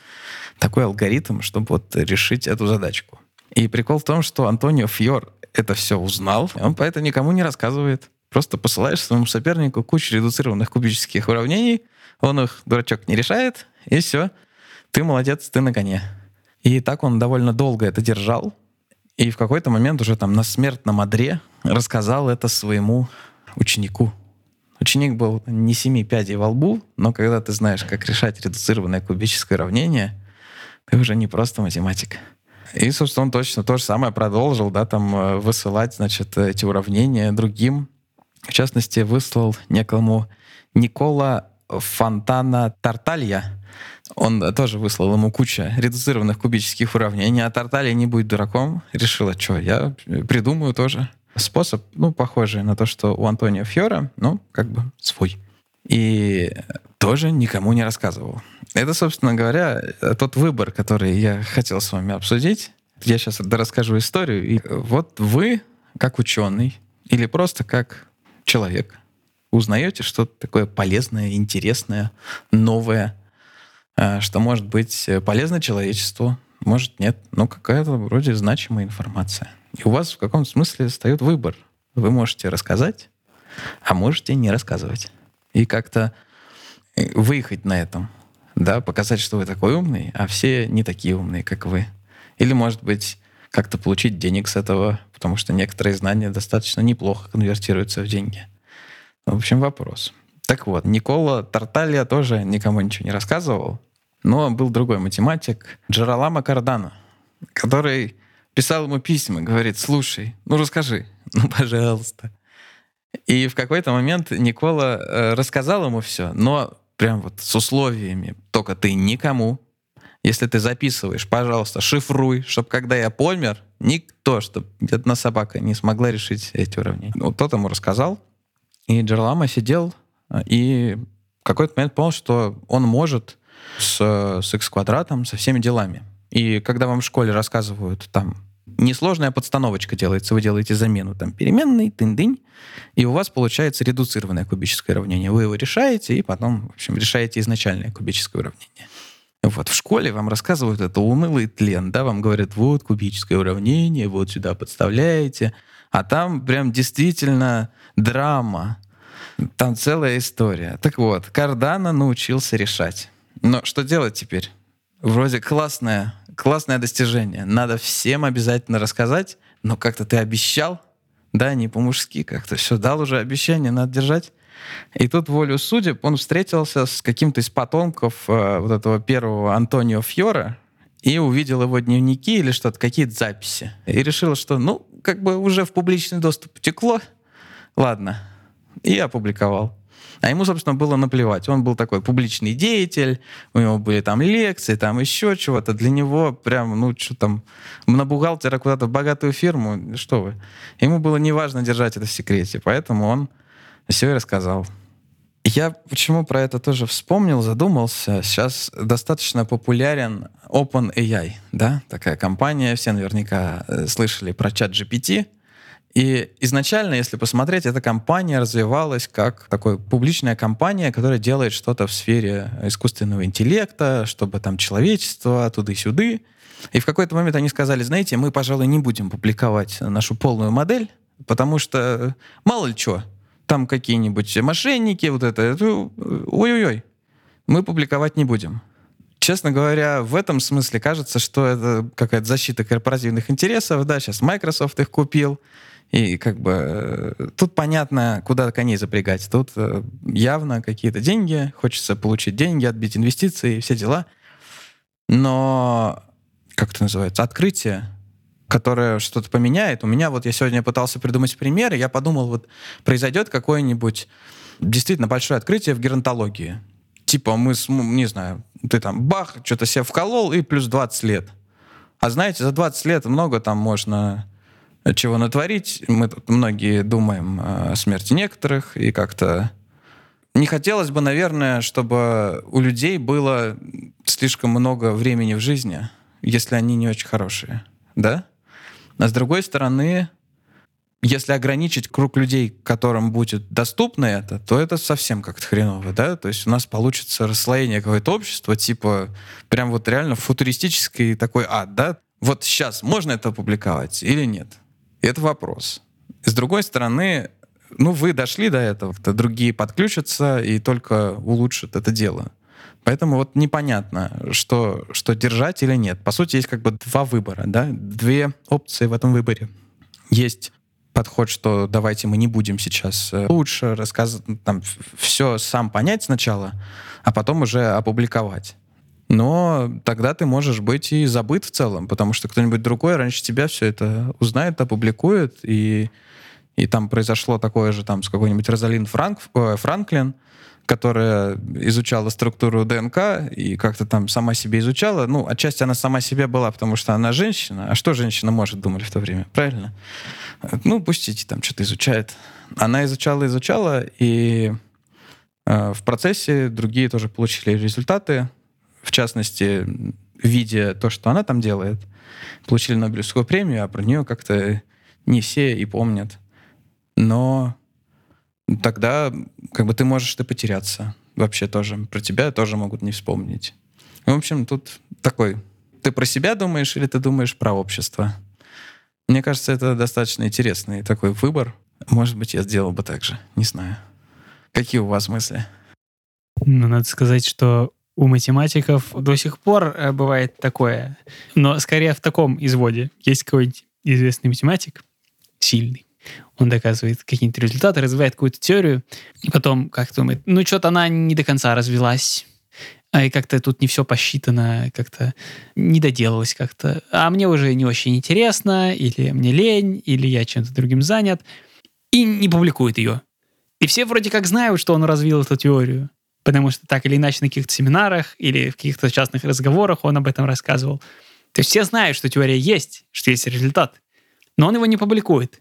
Такой алгоритм, чтобы вот решить эту задачку. И прикол в том, что Антонио Фьор это все узнал, он поэтому никому не рассказывает. Просто посылаешь своему сопернику кучу редуцированных кубических уравнений, он их, дурачок, не решает, и все. Ты молодец, ты на коне. И так он довольно долго это держал, и в какой-то момент уже там на смертном одре рассказал это своему ученику. Ученик был не семи пядей во лбу, но когда ты знаешь, как решать редуцированное кубическое уравнение, ты уже не просто математик. И, собственно, он точно то же самое продолжил, да, там э, высылать, значит, эти уравнения другим. В частности, выслал некому Никола Фонтана Тарталья. Он тоже выслал ему кучу редуцированных кубических уравнений, а Тарталья не будет дураком. Решила, что я придумаю тоже способ, ну, похожий на то, что у Антонио Фьора, ну, как бы свой. И тоже никому не рассказывал. Это, собственно говоря, тот выбор, который я хотел с вами обсудить. Я сейчас расскажу историю. И вот вы, как ученый, или просто как человек, узнаете что-то такое полезное, интересное, новое, э, что может быть полезно человечеству, может нет, но какая-то вроде значимая информация. И у вас в каком-то смысле встает выбор. Вы можете рассказать, а можете не рассказывать. И как-то э, выехать на этом, да, показать, что вы такой умный, а все не такие умные, как вы. Или, может быть, как-то получить денег с этого, потому что некоторые знания достаточно неплохо конвертируются в деньги. В общем, вопрос. Так вот, Никола Тарталья тоже никому ничего не рассказывал, но был другой математик, Джералама Кардано, который писал ему письма, говорит, слушай, ну расскажи, ну пожалуйста. И в какой-то момент Никола э, рассказал ему все, но прям вот с условиями, только ты никому, если ты записываешь, пожалуйста, шифруй, чтобы когда я помер, никто, чтобы одна собака не смогла решить эти уравнения. Вот тот ему рассказал, и Джерлама сидел э, и в какой-то момент понял, что он может с, с x квадратом, со всеми делами. И когда вам в школе рассказывают там несложная подстановочка делается. Вы делаете замену там переменной, тын-дынь, и у вас получается редуцированное кубическое уравнение. Вы его решаете, и потом, в общем, решаете изначальное кубическое уравнение. Вот, в школе вам рассказывают это унылый тлен, да, вам говорят, вот кубическое уравнение, вот сюда подставляете, а там прям действительно драма, там целая история. Так вот, Кардана научился решать. Но что делать теперь? Вроде классное классное достижение. Надо всем обязательно рассказать, но как-то ты обещал, да, не по-мужски как-то все, дал уже обещание, надо держать. И тут волю судеб он встретился с каким-то из потомков э, вот этого первого Антонио Фьора и увидел его дневники или что-то, какие-то записи. И решил, что, ну, как бы уже в публичный доступ текло, ладно, и опубликовал. А ему, собственно, было наплевать. Он был такой публичный деятель, у него были там лекции, там еще чего-то. Для него прям, ну, что там, на бухгалтера куда-то в богатую фирму, что вы. Ему было неважно держать это в секрете, поэтому он все и рассказал. Я почему про это тоже вспомнил, задумался. Сейчас достаточно популярен OpenAI, да, такая компания, все наверняка э, слышали про чат GPT. И изначально, если посмотреть, эта компания развивалась как такая публичная компания, которая делает что-то в сфере искусственного интеллекта, чтобы там человечество туды-сюды. И в какой-то момент они сказали, знаете, мы, пожалуй, не будем публиковать нашу полную модель, потому что мало ли что, там какие-нибудь мошенники, вот это, ой-ой-ой, мы публиковать не будем. Честно говоря, в этом смысле кажется, что это какая-то защита корпоративных интересов. Да, сейчас Microsoft их купил, и как бы э, тут понятно, куда коней запрягать. Тут э, явно какие-то деньги, хочется получить деньги, отбить инвестиции, все дела. Но, как это называется, открытие, которое что-то поменяет. У меня вот я сегодня пытался придумать пример, и я подумал, вот произойдет какое-нибудь действительно большое открытие в геронтологии. Типа мы, не знаю, ты там бах, что-то себе вколол, и плюс 20 лет. А знаете, за 20 лет много там можно чего натворить. Мы тут многие думаем о смерти некоторых и как-то Не хотелось бы, наверное, чтобы у людей было слишком много времени в жизни, если они не очень хорошие, да? А с другой стороны, если ограничить круг людей, которым будет доступно это, то это совсем как-то хреново, да? То есть у нас получится расслоение какое-то общества, типа прям вот реально футуристический такой ад, да? Вот сейчас можно это опубликовать или нет? Это вопрос. С другой стороны, ну, вы дошли до этого, то другие подключатся и только улучшат это дело. Поэтому вот непонятно, что, что держать или нет. По сути, есть как бы два выбора, да, две опции в этом выборе. Есть подход, что давайте мы не будем сейчас э, лучше рассказывать, там, все сам понять сначала, а потом уже опубликовать. Но тогда ты можешь быть и забыт в целом, потому что кто-нибудь другой раньше тебя все это узнает, опубликует, и, и там произошло такое же там с какой-нибудь Розалин Франк, э, Франклин, которая изучала структуру ДНК и как-то там сама себе изучала. Ну, отчасти она сама себе была, потому что она женщина. А что женщина может, думали в то время, правильно? Ну, пустите, там что-то изучает. Она изучала, изучала, и э, в процессе другие тоже получили результаты. В частности, видя то, что она там делает, получили Нобелевскую премию, а про нее как-то не все и помнят. Но тогда как бы ты можешь ты потеряться вообще тоже. Про тебя тоже могут не вспомнить. В общем, тут такой, ты про себя думаешь или ты думаешь про общество? Мне кажется, это достаточно интересный такой выбор. Может быть, я сделал бы так же. Не знаю. Какие у вас мысли? Ну, надо сказать, что у математиков до сих пор э, бывает такое, но скорее в таком изводе. Есть какой-нибудь известный математик, сильный, он доказывает какие-то результаты, развивает какую-то теорию, и потом как думает, ну что-то она не до конца развелась, а и как-то тут не все посчитано, как-то не доделалось как-то. А мне уже не очень интересно, или мне лень, или я чем-то другим занят, и не публикует ее. И все вроде как знают, что он развил эту теорию, потому что так или иначе на каких-то семинарах или в каких-то частных разговорах он об этом рассказывал. То есть все знают, что теория есть, что есть результат, но он его не публикует.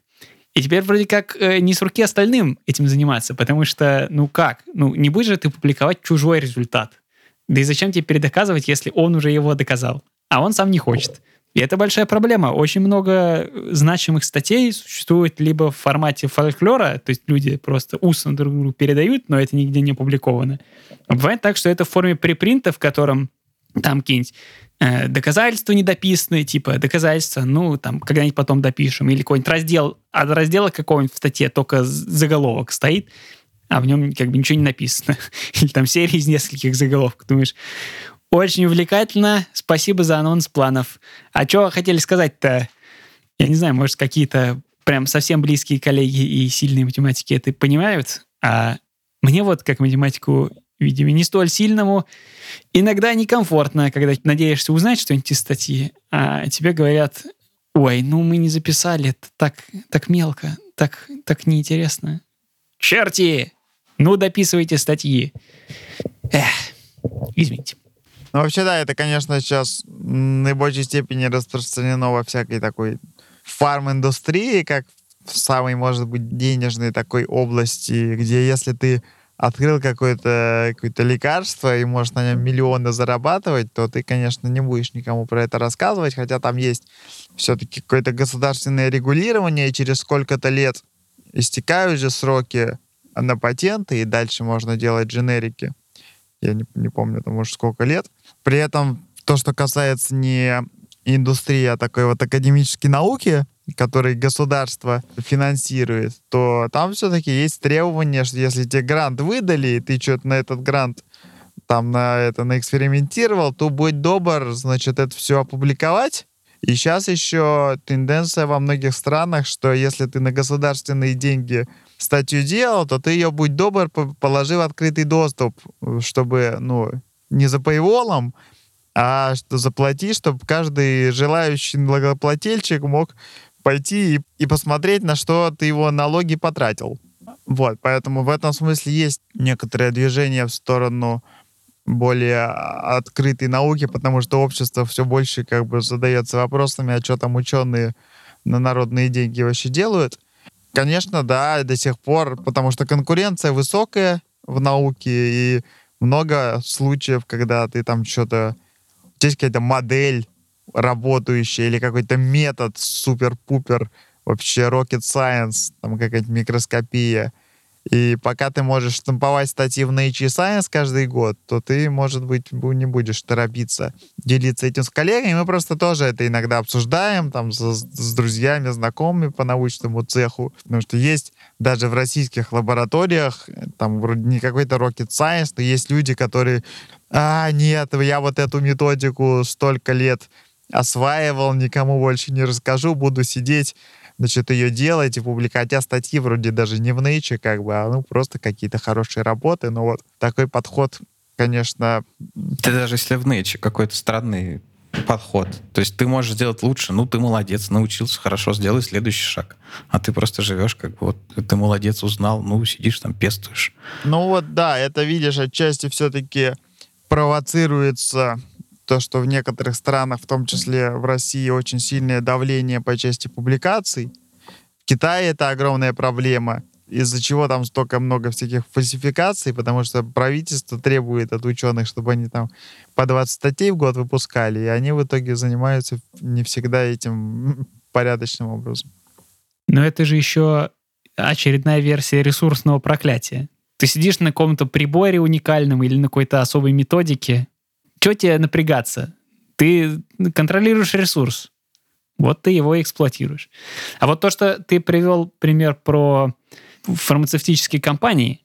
И теперь вроде как э, не с руки остальным этим заниматься, потому что, ну как, ну не будешь же ты публиковать чужой результат. Да и зачем тебе передоказывать, если он уже его доказал, а он сам не хочет. И это большая проблема. Очень много значимых статей существует либо в формате фольклора, то есть люди просто устно друг другу передают, но это нигде не опубликовано. Бывает так, что это в форме припринта, в котором там какие-нибудь э, доказательства недописанные, типа доказательства, ну, там, когда-нибудь потом допишем, или какой-нибудь раздел, а раздела какого-нибудь в статье только заголовок стоит, а в нем как бы ничего не написано. Или там серия из нескольких заголовков. Думаешь, очень увлекательно, спасибо за анонс планов. А что хотели сказать-то? Я не знаю, может, какие-то прям совсем близкие коллеги и сильные математики это понимают, а мне вот как математику видимо, не столь сильному. Иногда некомфортно, когда надеешься узнать что-нибудь из статьи, а тебе говорят, ой, ну мы не записали, это так, так мелко, так, так неинтересно. Черти! Ну, дописывайте статьи. Эх, извините. Ну, вообще, да, это, конечно, сейчас в наибольшей степени распространено во всякой такой фарм-индустрии, как в самой, может быть, денежной такой области, где если ты открыл какое-то какое лекарство и можешь на нем миллионы зарабатывать, то ты, конечно, не будешь никому про это рассказывать, хотя там есть все-таки какое-то государственное регулирование, и через сколько-то лет истекают же сроки на патенты, и дальше можно делать дженерики. Я не, не помню, там, может, сколько лет. При этом то, что касается не индустрии, а такой вот академической науки, который государство финансирует, то там все-таки есть требование, что если тебе грант выдали, и ты что-то на этот грант там на это наэкспериментировал, то будь добр, значит, это все опубликовать. И сейчас еще тенденция во многих странах, что если ты на государственные деньги статью делал, то ты ее, будь добр, положи в открытый доступ, чтобы, ну, не за paywall, а что заплати, чтобы каждый желающий налогоплательщик мог пойти и, и посмотреть, на что ты его налоги потратил. Вот, поэтому в этом смысле есть некоторое движение в сторону более открытой науки, потому что общество все больше как бы задается вопросами, а что там ученые на народные деньги вообще делают. Конечно, да, до сих пор, потому что конкуренция высокая, в науке, и много случаев, когда ты там что-то... У тебя есть какая-то модель работающая или какой-то метод супер-пупер, вообще rocket science, там какая-то микроскопия — и пока ты можешь штамповать статьи в Nature Science каждый год, то ты, может быть, не будешь торопиться делиться этим с коллегами. Мы просто тоже это иногда обсуждаем там с, с друзьями, знакомыми по научному цеху. Потому что есть даже в российских лабораториях, там вроде не какой-то rocket science, но есть люди, которые, а, нет, я вот эту методику столько лет осваивал, никому больше не расскажу, буду сидеть значит, ее делать и публиковать. Хотя статьи вроде даже не в Nature, как бы, а ну просто какие-то хорошие работы. Но вот такой подход, конечно... Ты даже если в Nature какой-то странный подход. То есть ты можешь сделать лучше, ну ты молодец, научился, хорошо, сделай следующий шаг. А ты просто живешь, как бы вот ты молодец, узнал, ну сидишь там, пестуешь. Ну вот да, это видишь, отчасти все-таки провоцируется то, что в некоторых странах, в том числе в России, очень сильное давление по части публикаций. В Китае это огромная проблема, из-за чего там столько много всяких фальсификаций, потому что правительство требует от ученых, чтобы они там по 20 статей в год выпускали, и они в итоге занимаются не всегда этим порядочным образом. Но это же еще очередная версия ресурсного проклятия. Ты сидишь на каком-то приборе уникальном или на какой-то особой методике, что тебе напрягаться? Ты контролируешь ресурс. Вот ты его эксплуатируешь. А вот то, что ты привел пример про фармацевтические компании,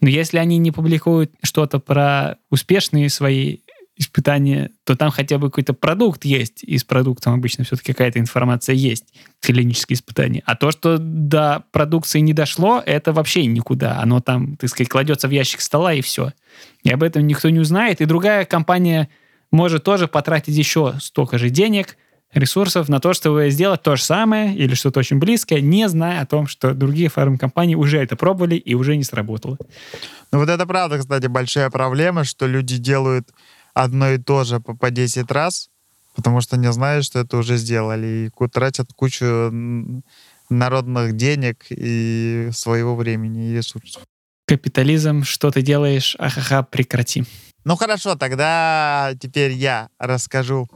но если они не публикуют что-то про успешные свои испытания, то там хотя бы какой-то продукт есть, и с продуктом обычно все-таки какая-то информация есть, клинические испытания. А то, что до продукции не дошло, это вообще никуда. Оно там, так сказать, кладется в ящик стола и все. И об этом никто не узнает. И другая компания может тоже потратить еще столько же денег, ресурсов на то, чтобы сделать то же самое или что-то очень близкое, не зная о том, что другие фармкомпании уже это пробовали и уже не сработало. Ну вот это правда, кстати, большая проблема, что люди делают одно и то же по, по 10 раз, потому что не знают, что это уже сделали, и тратят кучу народных денег и своего времени и ресурсов. Капитализм, что ты делаешь, ахаха, прекрати. Ну хорошо, тогда теперь я расскажу.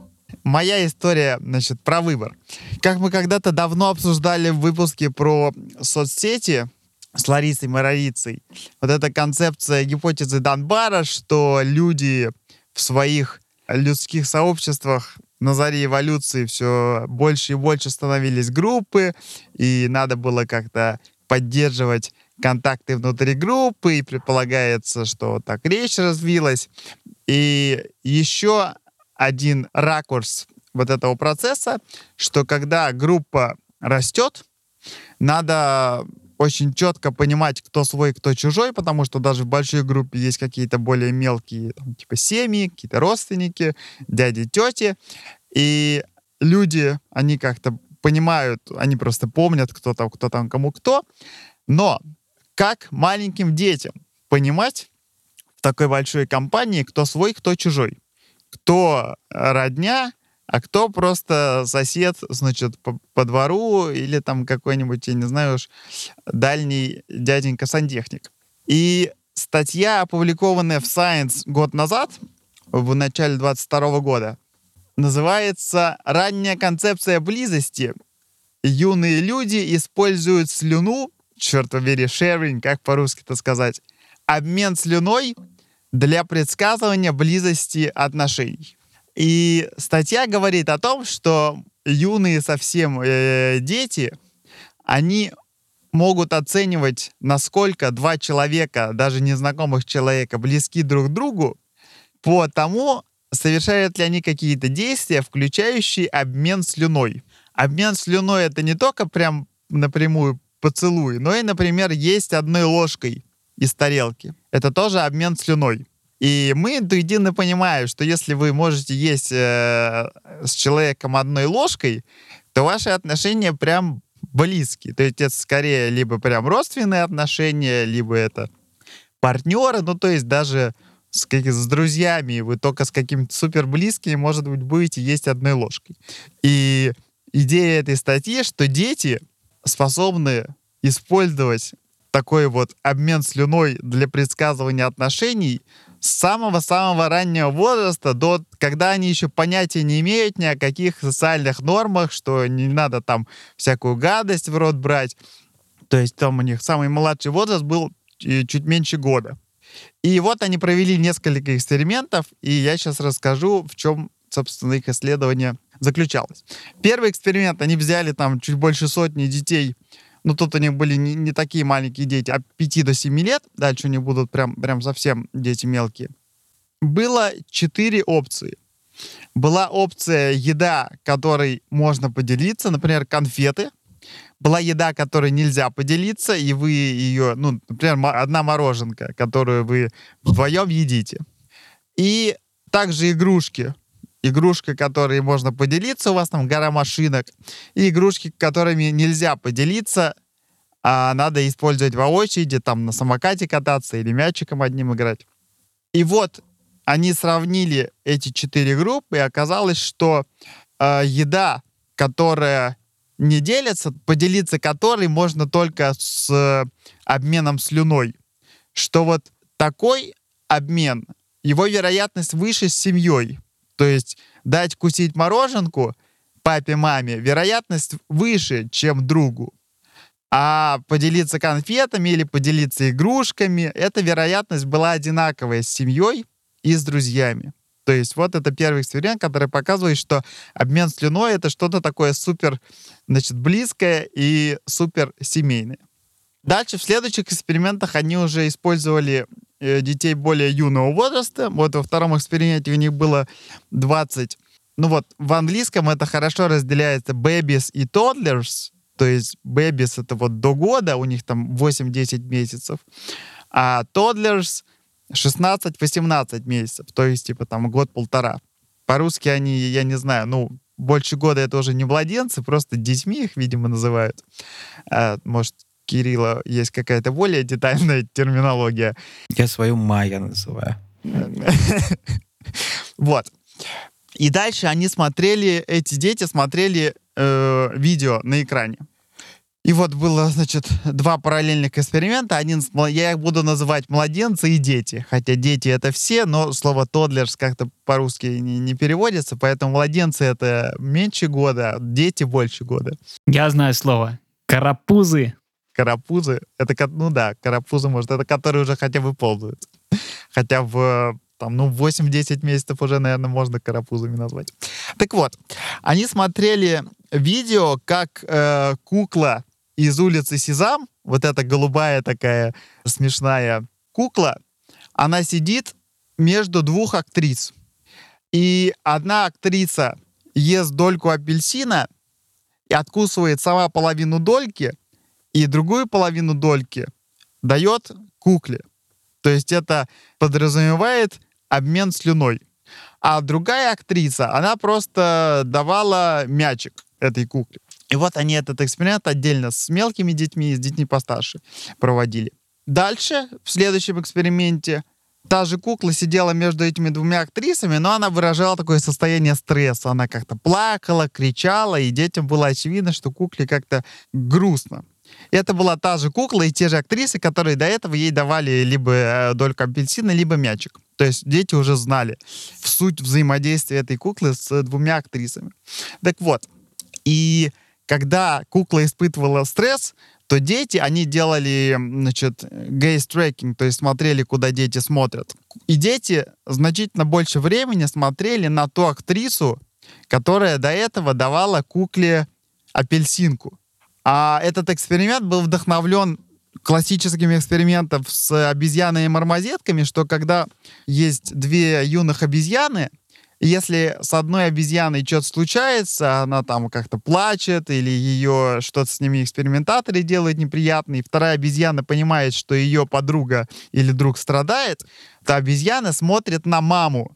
Моя история, значит, про выбор. Как мы когда-то давно обсуждали в выпуске про соцсети с Ларисой Марарицей, вот эта концепция гипотезы Данбара, что люди в своих людских сообществах на заре эволюции все больше и больше становились группы, и надо было как-то поддерживать контакты внутри группы, и предполагается, что так речь развилась. И еще один ракурс вот этого процесса, что когда группа растет, надо очень четко понимать, кто свой, кто чужой, потому что даже в большой группе есть какие-то более мелкие, там, типа семьи, какие-то родственники, дяди, тети. И люди, они как-то понимают, они просто помнят, кто там, кто там, кому кто. Но как маленьким детям понимать в такой большой компании, кто свой, кто чужой? Кто родня, а кто просто сосед, значит, по, по двору или там какой-нибудь, я не знаю уж, дальний дяденька-сантехник. И статья, опубликованная в Science год назад, в начале 22 года, называется «Ранняя концепция близости. Юные люди используют слюну, черт побери, sharing, как по-русски это сказать, обмен слюной для предсказывания близости отношений». И статья говорит о том, что юные совсем э, дети, они могут оценивать, насколько два человека, даже незнакомых человека, близки друг к другу, по тому, совершают ли они какие-то действия, включающие обмен слюной. Обмен слюной это не только прям напрямую поцелуй, но и, например, есть одной ложкой из тарелки. Это тоже обмен слюной. И мы интуитивно понимаем, что если вы можете есть э, с человеком одной ложкой, то ваши отношения прям близкие. То есть это скорее либо прям родственные отношения, либо это партнеры, ну то есть даже с, как, с друзьями вы только с какими-то супер близкими, может быть, будете есть одной ложкой. И идея этой статьи, что дети способны использовать такой вот обмен слюной для предсказывания отношений с самого-самого раннего возраста до когда они еще понятия не имеют ни о каких социальных нормах, что не надо там всякую гадость в рот брать. То есть там у них самый младший возраст был э, чуть меньше года. И вот они провели несколько экспериментов, и я сейчас расскажу, в чем, собственно, их исследование заключалось. Первый эксперимент, они взяли там чуть больше сотни детей, ну тут у них были не, не такие маленькие дети, от 5 до 7 лет, дальше у них будут прям, прям совсем дети мелкие. Было четыре опции. Была опция еда, которой можно поделиться, например, конфеты. Была еда, которой нельзя поделиться, и вы ее, ну, например, одна мороженка, которую вы вдвоем едите. И также игрушки. Игрушки, которые можно поделиться, у вас там гора машинок. И игрушки, которыми нельзя поделиться, а надо использовать в очереди, там на самокате кататься или мячиком одним играть. И вот они сравнили эти четыре группы, и оказалось, что э, еда, которая не делится, поделиться которой можно только с э, обменом слюной. Что вот такой обмен, его вероятность выше с семьей. То есть дать кусить мороженку папе, маме, вероятность выше, чем другу. А поделиться конфетами или поделиться игрушками, эта вероятность была одинаковая с семьей, и с друзьями. То есть вот это первый эксперимент, который показывает, что обмен слюной — это что-то такое супер, значит, близкое и супер семейное. Дальше в следующих экспериментах они уже использовали детей более юного возраста. Вот во втором эксперименте у них было 20. Ну вот в английском это хорошо разделяется babies и toddlers. То есть babies это вот до года, у них там 8-10 месяцев. А toddlers 16-18 месяцев, то есть, типа, там, год-полтора. По-русски они, я не знаю, ну, больше года это уже не младенцы, просто детьми их, видимо, называют. А, может, Кирилла есть какая-то более детальная терминология. Я свою Майя называю. Вот. И дальше они смотрели, эти дети смотрели э, видео на экране. И вот было, значит, два параллельных эксперимента. Один, я их буду называть младенцы и дети. Хотя дети это все, но слово тодлерс как-то по-русски не, не переводится, поэтому младенцы это меньше года, а дети больше года. Я знаю слово. Карапузы. Карапузы. Это, ну да, карапузы, может, это которые уже хотя бы ползают. Хотя в там, ну, 8-10 месяцев уже, наверное, можно карапузами назвать. Так вот, они смотрели видео, как э, кукла из улицы Сезам, вот эта голубая такая смешная кукла, она сидит между двух актрис. И одна актриса ест дольку апельсина и откусывает сама половину дольки, и другую половину дольки дает кукле. То есть это подразумевает обмен слюной. А другая актриса, она просто давала мячик этой кукле. И вот они этот эксперимент отдельно с мелкими детьми и с детьми постарше проводили. Дальше, в следующем эксперименте, та же кукла сидела между этими двумя актрисами, но она выражала такое состояние стресса. Она как-то плакала, кричала, и детям было очевидно, что кукле как-то грустно. Это была та же кукла и те же актрисы, которые до этого ей давали либо э, дольку апельсина, либо мячик. То есть дети уже знали в суть взаимодействия этой куклы с двумя актрисами. Так вот, и когда кукла испытывала стресс, то дети, они делали, значит, gaze-tracking, то есть смотрели, куда дети смотрят. И дети значительно больше времени смотрели на ту актрису, которая до этого давала кукле апельсинку. А этот эксперимент был вдохновлен классическим экспериментом с обезьянами и мармозетками, что когда есть две юных обезьяны, если с одной обезьяной что-то случается, она там как-то плачет, или ее что-то с ними экспериментаторы делают неприятно, и вторая обезьяна понимает, что ее подруга или друг страдает, то обезьяна смотрит на маму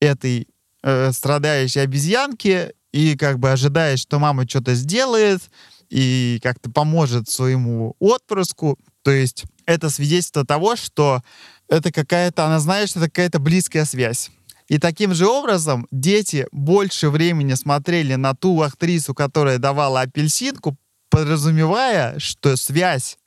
этой э, страдающей обезьянки и как бы ожидает, что мама что-то сделает и как-то поможет своему отпрыску. То есть это свидетельство того, что это какая-то, она знает, что это какая-то близкая связь. И таким же образом дети больше времени смотрели на ту актрису, которая давала апельсинку, подразумевая, что связь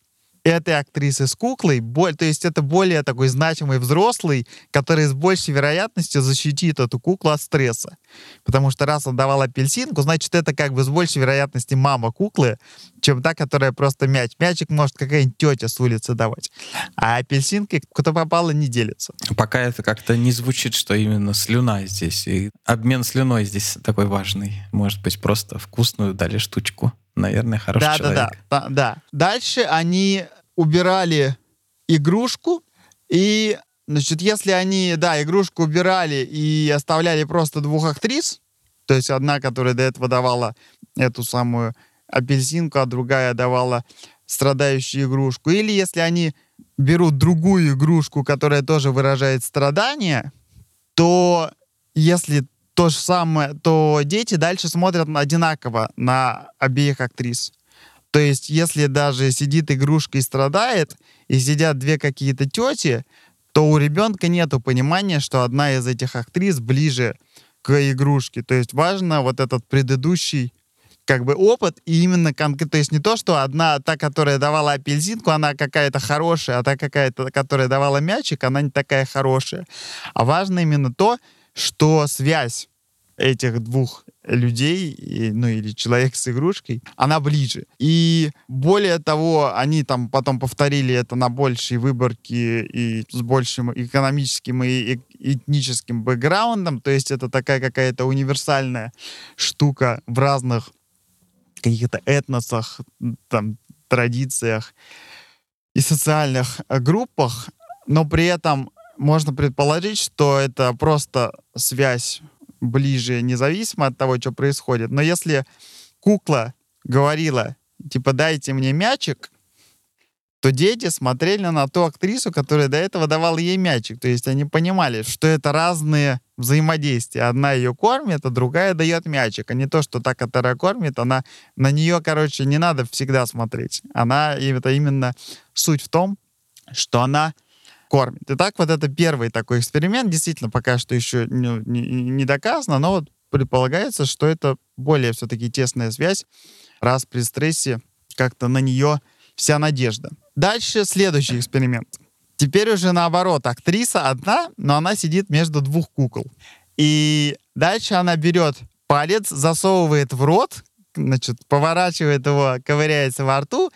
этой актрисы с куклой, то есть это более такой значимый взрослый, который с большей вероятностью защитит эту куклу от стресса. Потому что раз он давал апельсинку, значит, это как бы с большей вероятностью мама куклы, чем та, которая просто мяч. Мячик может какая-нибудь тетя с улицы давать. А апельсинкой кто попало не делится. Пока это как-то не звучит, что именно слюна здесь. И обмен слюной здесь такой важный. Может быть, просто вкусную дали штучку. Наверное, хороший да, человек. Да, да, да. Дальше они убирали игрушку, и, значит, если они, да, игрушку убирали и оставляли просто двух актрис, то есть одна, которая до этого давала эту самую апельсинку, а другая давала страдающую игрушку, или если они берут другую игрушку, которая тоже выражает страдания, то если то же самое, то дети дальше смотрят одинаково на обеих актрис. То есть, если даже сидит игрушка и страдает, и сидят две какие-то тети, то у ребенка нет понимания, что одна из этих актрис ближе к игрушке. То есть важно вот этот предыдущий как бы опыт, и именно конкретно, то есть не то, что одна, та, которая давала апельсинку, она какая-то хорошая, а та какая-то, которая давала мячик, она не такая хорошая. А важно именно то, что связь этих двух людей, ну или человек с игрушкой, она ближе. И более того, они там потом повторили это на большей выборке и с большим экономическим и этническим бэкграундом, то есть это такая какая-то универсальная штука в разных каких-то этносах, там, традициях и социальных группах, но при этом можно предположить, что это просто связь ближе, независимо от того, что происходит. Но если кукла говорила, типа, дайте мне мячик, то дети смотрели на ту актрису, которая до этого давала ей мячик. То есть они понимали, что это разные взаимодействия. Одна ее кормит, а другая дает мячик. А не то, что та, которая кормит, она на нее, короче, не надо всегда смотреть. Она, это именно суть в том, что она кормит. Итак, вот это первый такой эксперимент. Действительно, пока что еще не, не, не доказано, но вот предполагается, что это более все-таки тесная связь, раз при стрессе как-то на нее вся надежда. Дальше следующий эксперимент. Теперь уже наоборот, актриса одна, но она сидит между двух кукол. И дальше она берет палец, засовывает в рот, значит, поворачивает его, ковыряется во рту,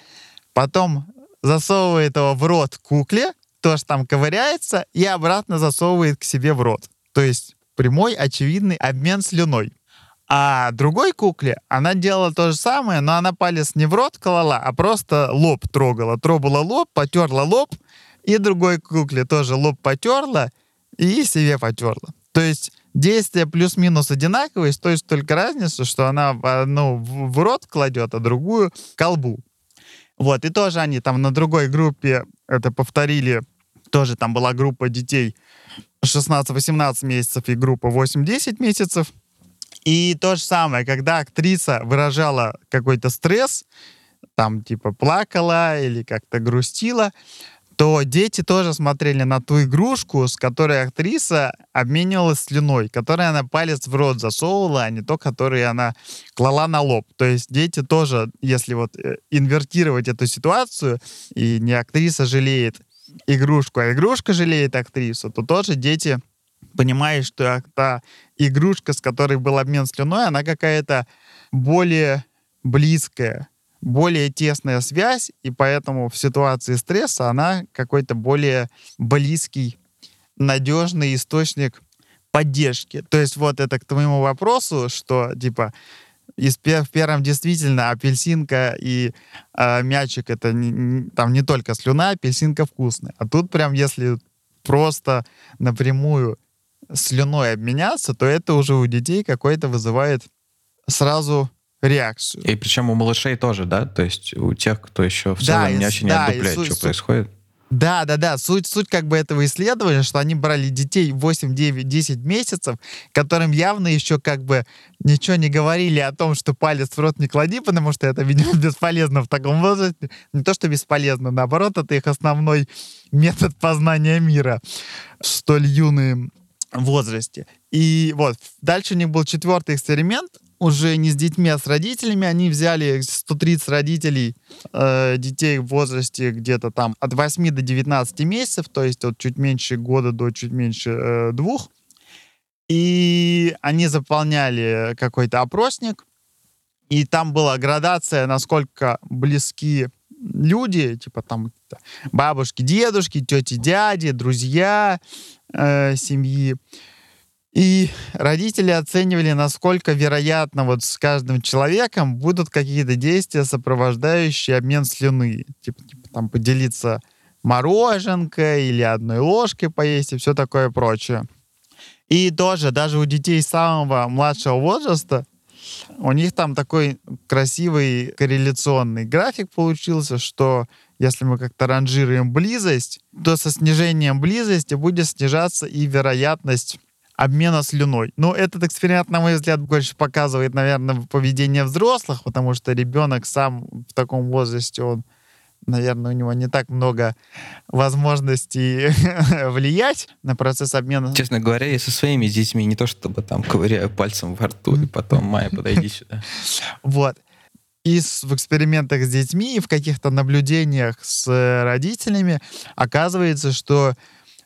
потом засовывает его в рот кукле, тоже там ковыряется и обратно засовывает к себе в рот. То есть прямой, очевидный обмен слюной. А другой кукле она делала то же самое, но она палец не в рот клала, а просто лоб трогала. Трогала лоб, потерла лоб, и другой кукле тоже лоб потерла и себе потерла. То есть действия плюс-минус одинаковые, то есть только разница, что она одну в рот кладет, а другую колбу. Вот, и тоже они там на другой группе это повторили. Тоже там была группа детей 16-18 месяцев и группа 8-10 месяцев. И то же самое, когда актриса выражала какой-то стресс, там типа плакала или как-то грустила, то дети тоже смотрели на ту игрушку, с которой актриса обменивалась слюной, которой она палец в рот засовывала, а не то, который она клала на лоб. То есть дети тоже, если вот э, инвертировать эту ситуацию, и не актриса жалеет игрушку, а игрушка жалеет актрису, то тоже дети понимают, что та игрушка, с которой был обмен слюной, она какая-то более близкая, более тесная связь, и поэтому в ситуации стресса она какой-то более близкий, надежный источник поддержки. То есть вот это к твоему вопросу, что типа из в первом действительно апельсинка и э, мячик это не, там не только слюна, апельсинка вкусная. А тут прям если просто напрямую слюной обменяться, то это уже у детей какой-то вызывает сразу реакцию. И причем у малышей тоже, да? То есть у тех, кто еще в целом да, не очень да, отдупляет, суть, что суть, происходит. Да, да, да. Суть, суть как бы этого исследования, что они брали детей 8, 9, 10 месяцев, которым явно еще как бы ничего не говорили о том, что палец в рот не клади, потому что это, видимо, бесполезно в таком возрасте. Не то, что бесполезно, наоборот, это их основной метод познания мира в столь юном возрасте. И вот, дальше у них был четвертый эксперимент, уже не с детьми, а с родителями. Они взяли 130 родителей э, детей в возрасте где-то там от 8 до 19 месяцев, то есть от чуть меньше года до чуть меньше э, двух. И они заполняли какой-то опросник, и там была градация, насколько близки люди, типа там бабушки, дедушки, тети, дяди, друзья э, семьи. И родители оценивали, насколько вероятно вот с каждым человеком будут какие-то действия, сопровождающие обмен слюны. Типа, типа там поделиться мороженкой или одной ложкой поесть и все такое прочее. И тоже, даже у детей самого младшего возраста, у них там такой красивый корреляционный график получился, что если мы как-то ранжируем близость, то со снижением близости будет снижаться и вероятность обмена слюной. Но этот эксперимент, на мой взгляд, больше показывает, наверное, поведение взрослых, потому что ребенок сам в таком возрасте, он наверное, у него не так много возможностей влиять на процесс обмена. Честно говоря, я со своими детьми не то чтобы там ковыряю пальцем во рту, и потом, Майя, подойди сюда. Вот. И в экспериментах с детьми, и в каких-то наблюдениях с родителями оказывается, что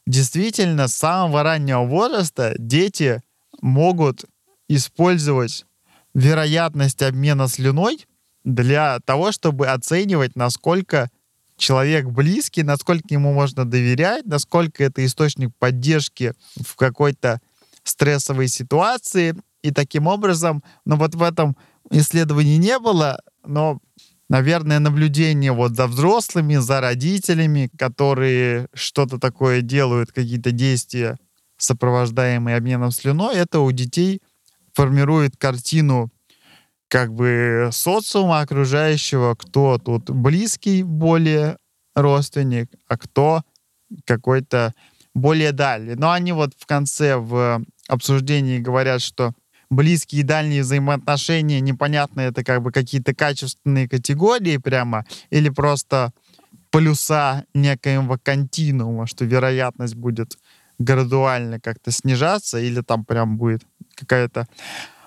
действительно с самого раннего возраста дети могут использовать вероятность обмена слюной для того, чтобы оценивать, насколько человек близкий, насколько ему можно доверять, насколько это источник поддержки в какой-то стрессовой ситуации. И таким образом, ну вот в этом исследовании не было, но, наверное, наблюдение вот за взрослыми, за родителями, которые что-то такое делают, какие-то действия, сопровождаемые обменом слюной, это у детей формирует картину как бы социума окружающего, кто тут близкий более родственник, а кто какой-то более дальний. Но они вот в конце в обсуждении говорят, что близкие и дальние взаимоотношения, непонятно, это как бы какие-то качественные категории прямо, или просто плюса некоего континуума, что вероятность будет градуально как-то снижаться, или там прям будет какая-то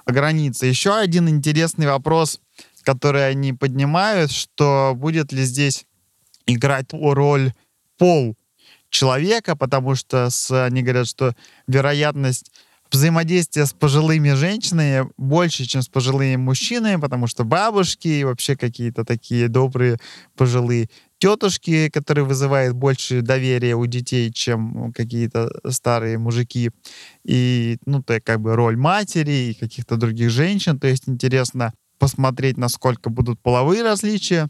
границы. Еще один интересный вопрос, который они поднимают, что будет ли здесь играть роль пол человека, потому что с, они говорят, что вероятность взаимодействия с пожилыми женщинами больше, чем с пожилыми мужчинами, потому что бабушки и вообще какие-то такие добрые пожилые тетушки, которые вызывают больше доверия у детей, чем какие-то старые мужики. И, ну, то как бы роль матери и каких-то других женщин. То есть интересно посмотреть, насколько будут половые различия.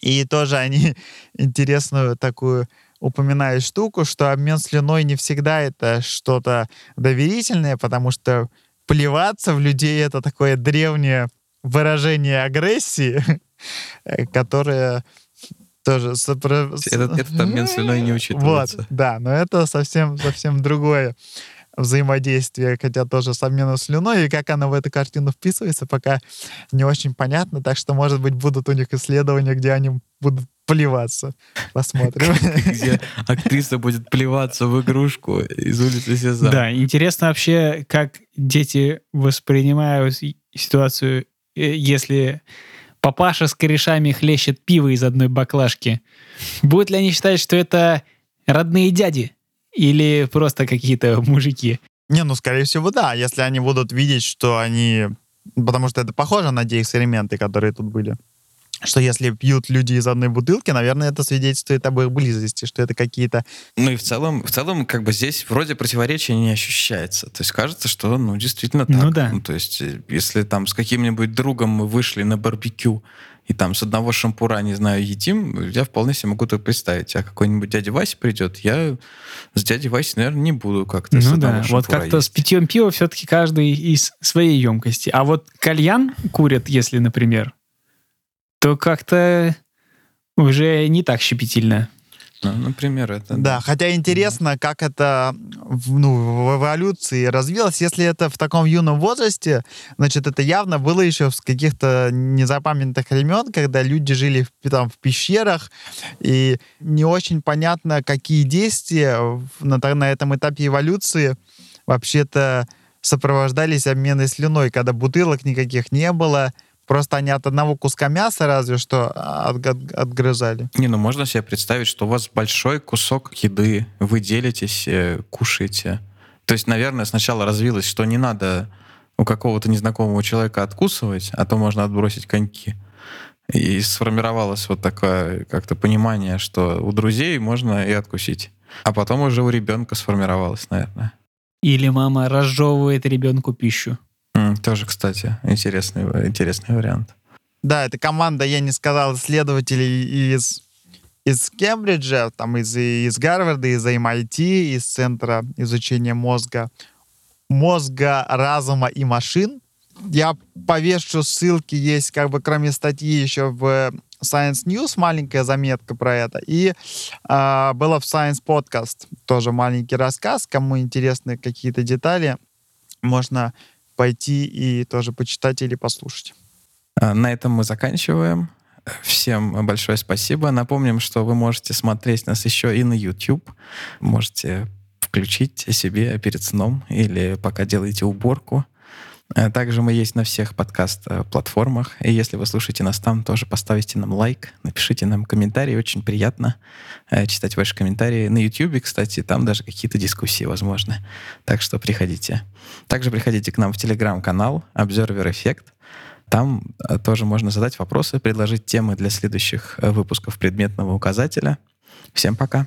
И тоже они интересную такую упоминают штуку, что обмен слюной не всегда это что-то доверительное, потому что плеваться в людей — это такое древнее выражение агрессии, которое тоже... Сопро... Этот, этот обмен слюной не учитывается. Вот, да, но это совсем, совсем другое взаимодействие, хотя тоже с обменом слюной, и как оно в эту картину вписывается, пока не очень понятно, так что, может быть, будут у них исследования, где они будут плеваться. Посмотрим. Где актриса будет плеваться в игрушку из улицы Сезам. Да, интересно вообще, как дети воспринимают ситуацию, э, если папаша с корешами хлещет пиво из одной баклажки. Будут ли они считать, что это родные дяди? Или просто какие-то мужики? Не, ну, скорее всего, да. Если они будут видеть, что они... Потому что это похоже на те эксперименты, которые тут были что если пьют люди из одной бутылки, наверное, это свидетельствует об их близости, что это какие-то... Ну и в целом, в целом, как бы здесь вроде противоречия не ощущается. То есть кажется, что, ну, действительно так. Ну да. Ну, то есть э, если там с каким-нибудь другом мы вышли на барбекю, и там с одного шампура, не знаю, едим, я вполне себе могу это представить. А какой-нибудь дядя Вася придет, я с дядей Васей, наверное, не буду как-то ну да, вот как-то есть. с питьем пива все-таки каждый из своей емкости. А вот кальян курят, если, например, то как-то уже не так щепетильно. Ну, например, это... Да, хотя интересно, как это ну, в эволюции развилось. Если это в таком юном возрасте, значит, это явно было еще с каких-то незапамятных времен, когда люди жили в, там, в пещерах, и не очень понятно, какие действия на, на этом этапе эволюции вообще-то сопровождались обмены слюной, когда бутылок никаких не было, Просто они от одного куска мяса разве что от, от, отгрызали. Не, ну можно себе представить, что у вас большой кусок еды, вы делитесь, э, кушаете. То есть, наверное, сначала развилось, что не надо у какого-то незнакомого человека откусывать, а то можно отбросить коньки. И сформировалось вот такое как-то понимание, что у друзей можно и откусить. А потом уже у ребенка сформировалось, наверное. Или мама разжевывает ребенку пищу. Тоже, кстати, интересный, интересный вариант. Да, это команда, я не сказал, исследователей из, из Кембриджа, там из, из Гарварда, из MIT, из Центра изучения мозга, мозга, разума и машин. Я повешу ссылки, есть как бы кроме статьи еще в Science News маленькая заметка про это. И э, было в Science Podcast тоже маленький рассказ. Кому интересны какие-то детали, можно пойти и тоже почитать или послушать. А, на этом мы заканчиваем. Всем большое спасибо. Напомним, что вы можете смотреть нас еще и на YouTube. Можете включить себе перед сном или пока делаете уборку. А также мы есть на всех подкаст-платформах. И если вы слушаете нас там, тоже поставите нам лайк, напишите нам комментарий. Очень приятно э, читать ваши комментарии. На YouTube, кстати, там даже какие-то дискуссии возможны. Так что приходите. Также приходите к нам в телеграм-канал Observer Effect. Там э, тоже можно задать вопросы, предложить темы для следующих э, выпусков предметного указателя. Всем пока!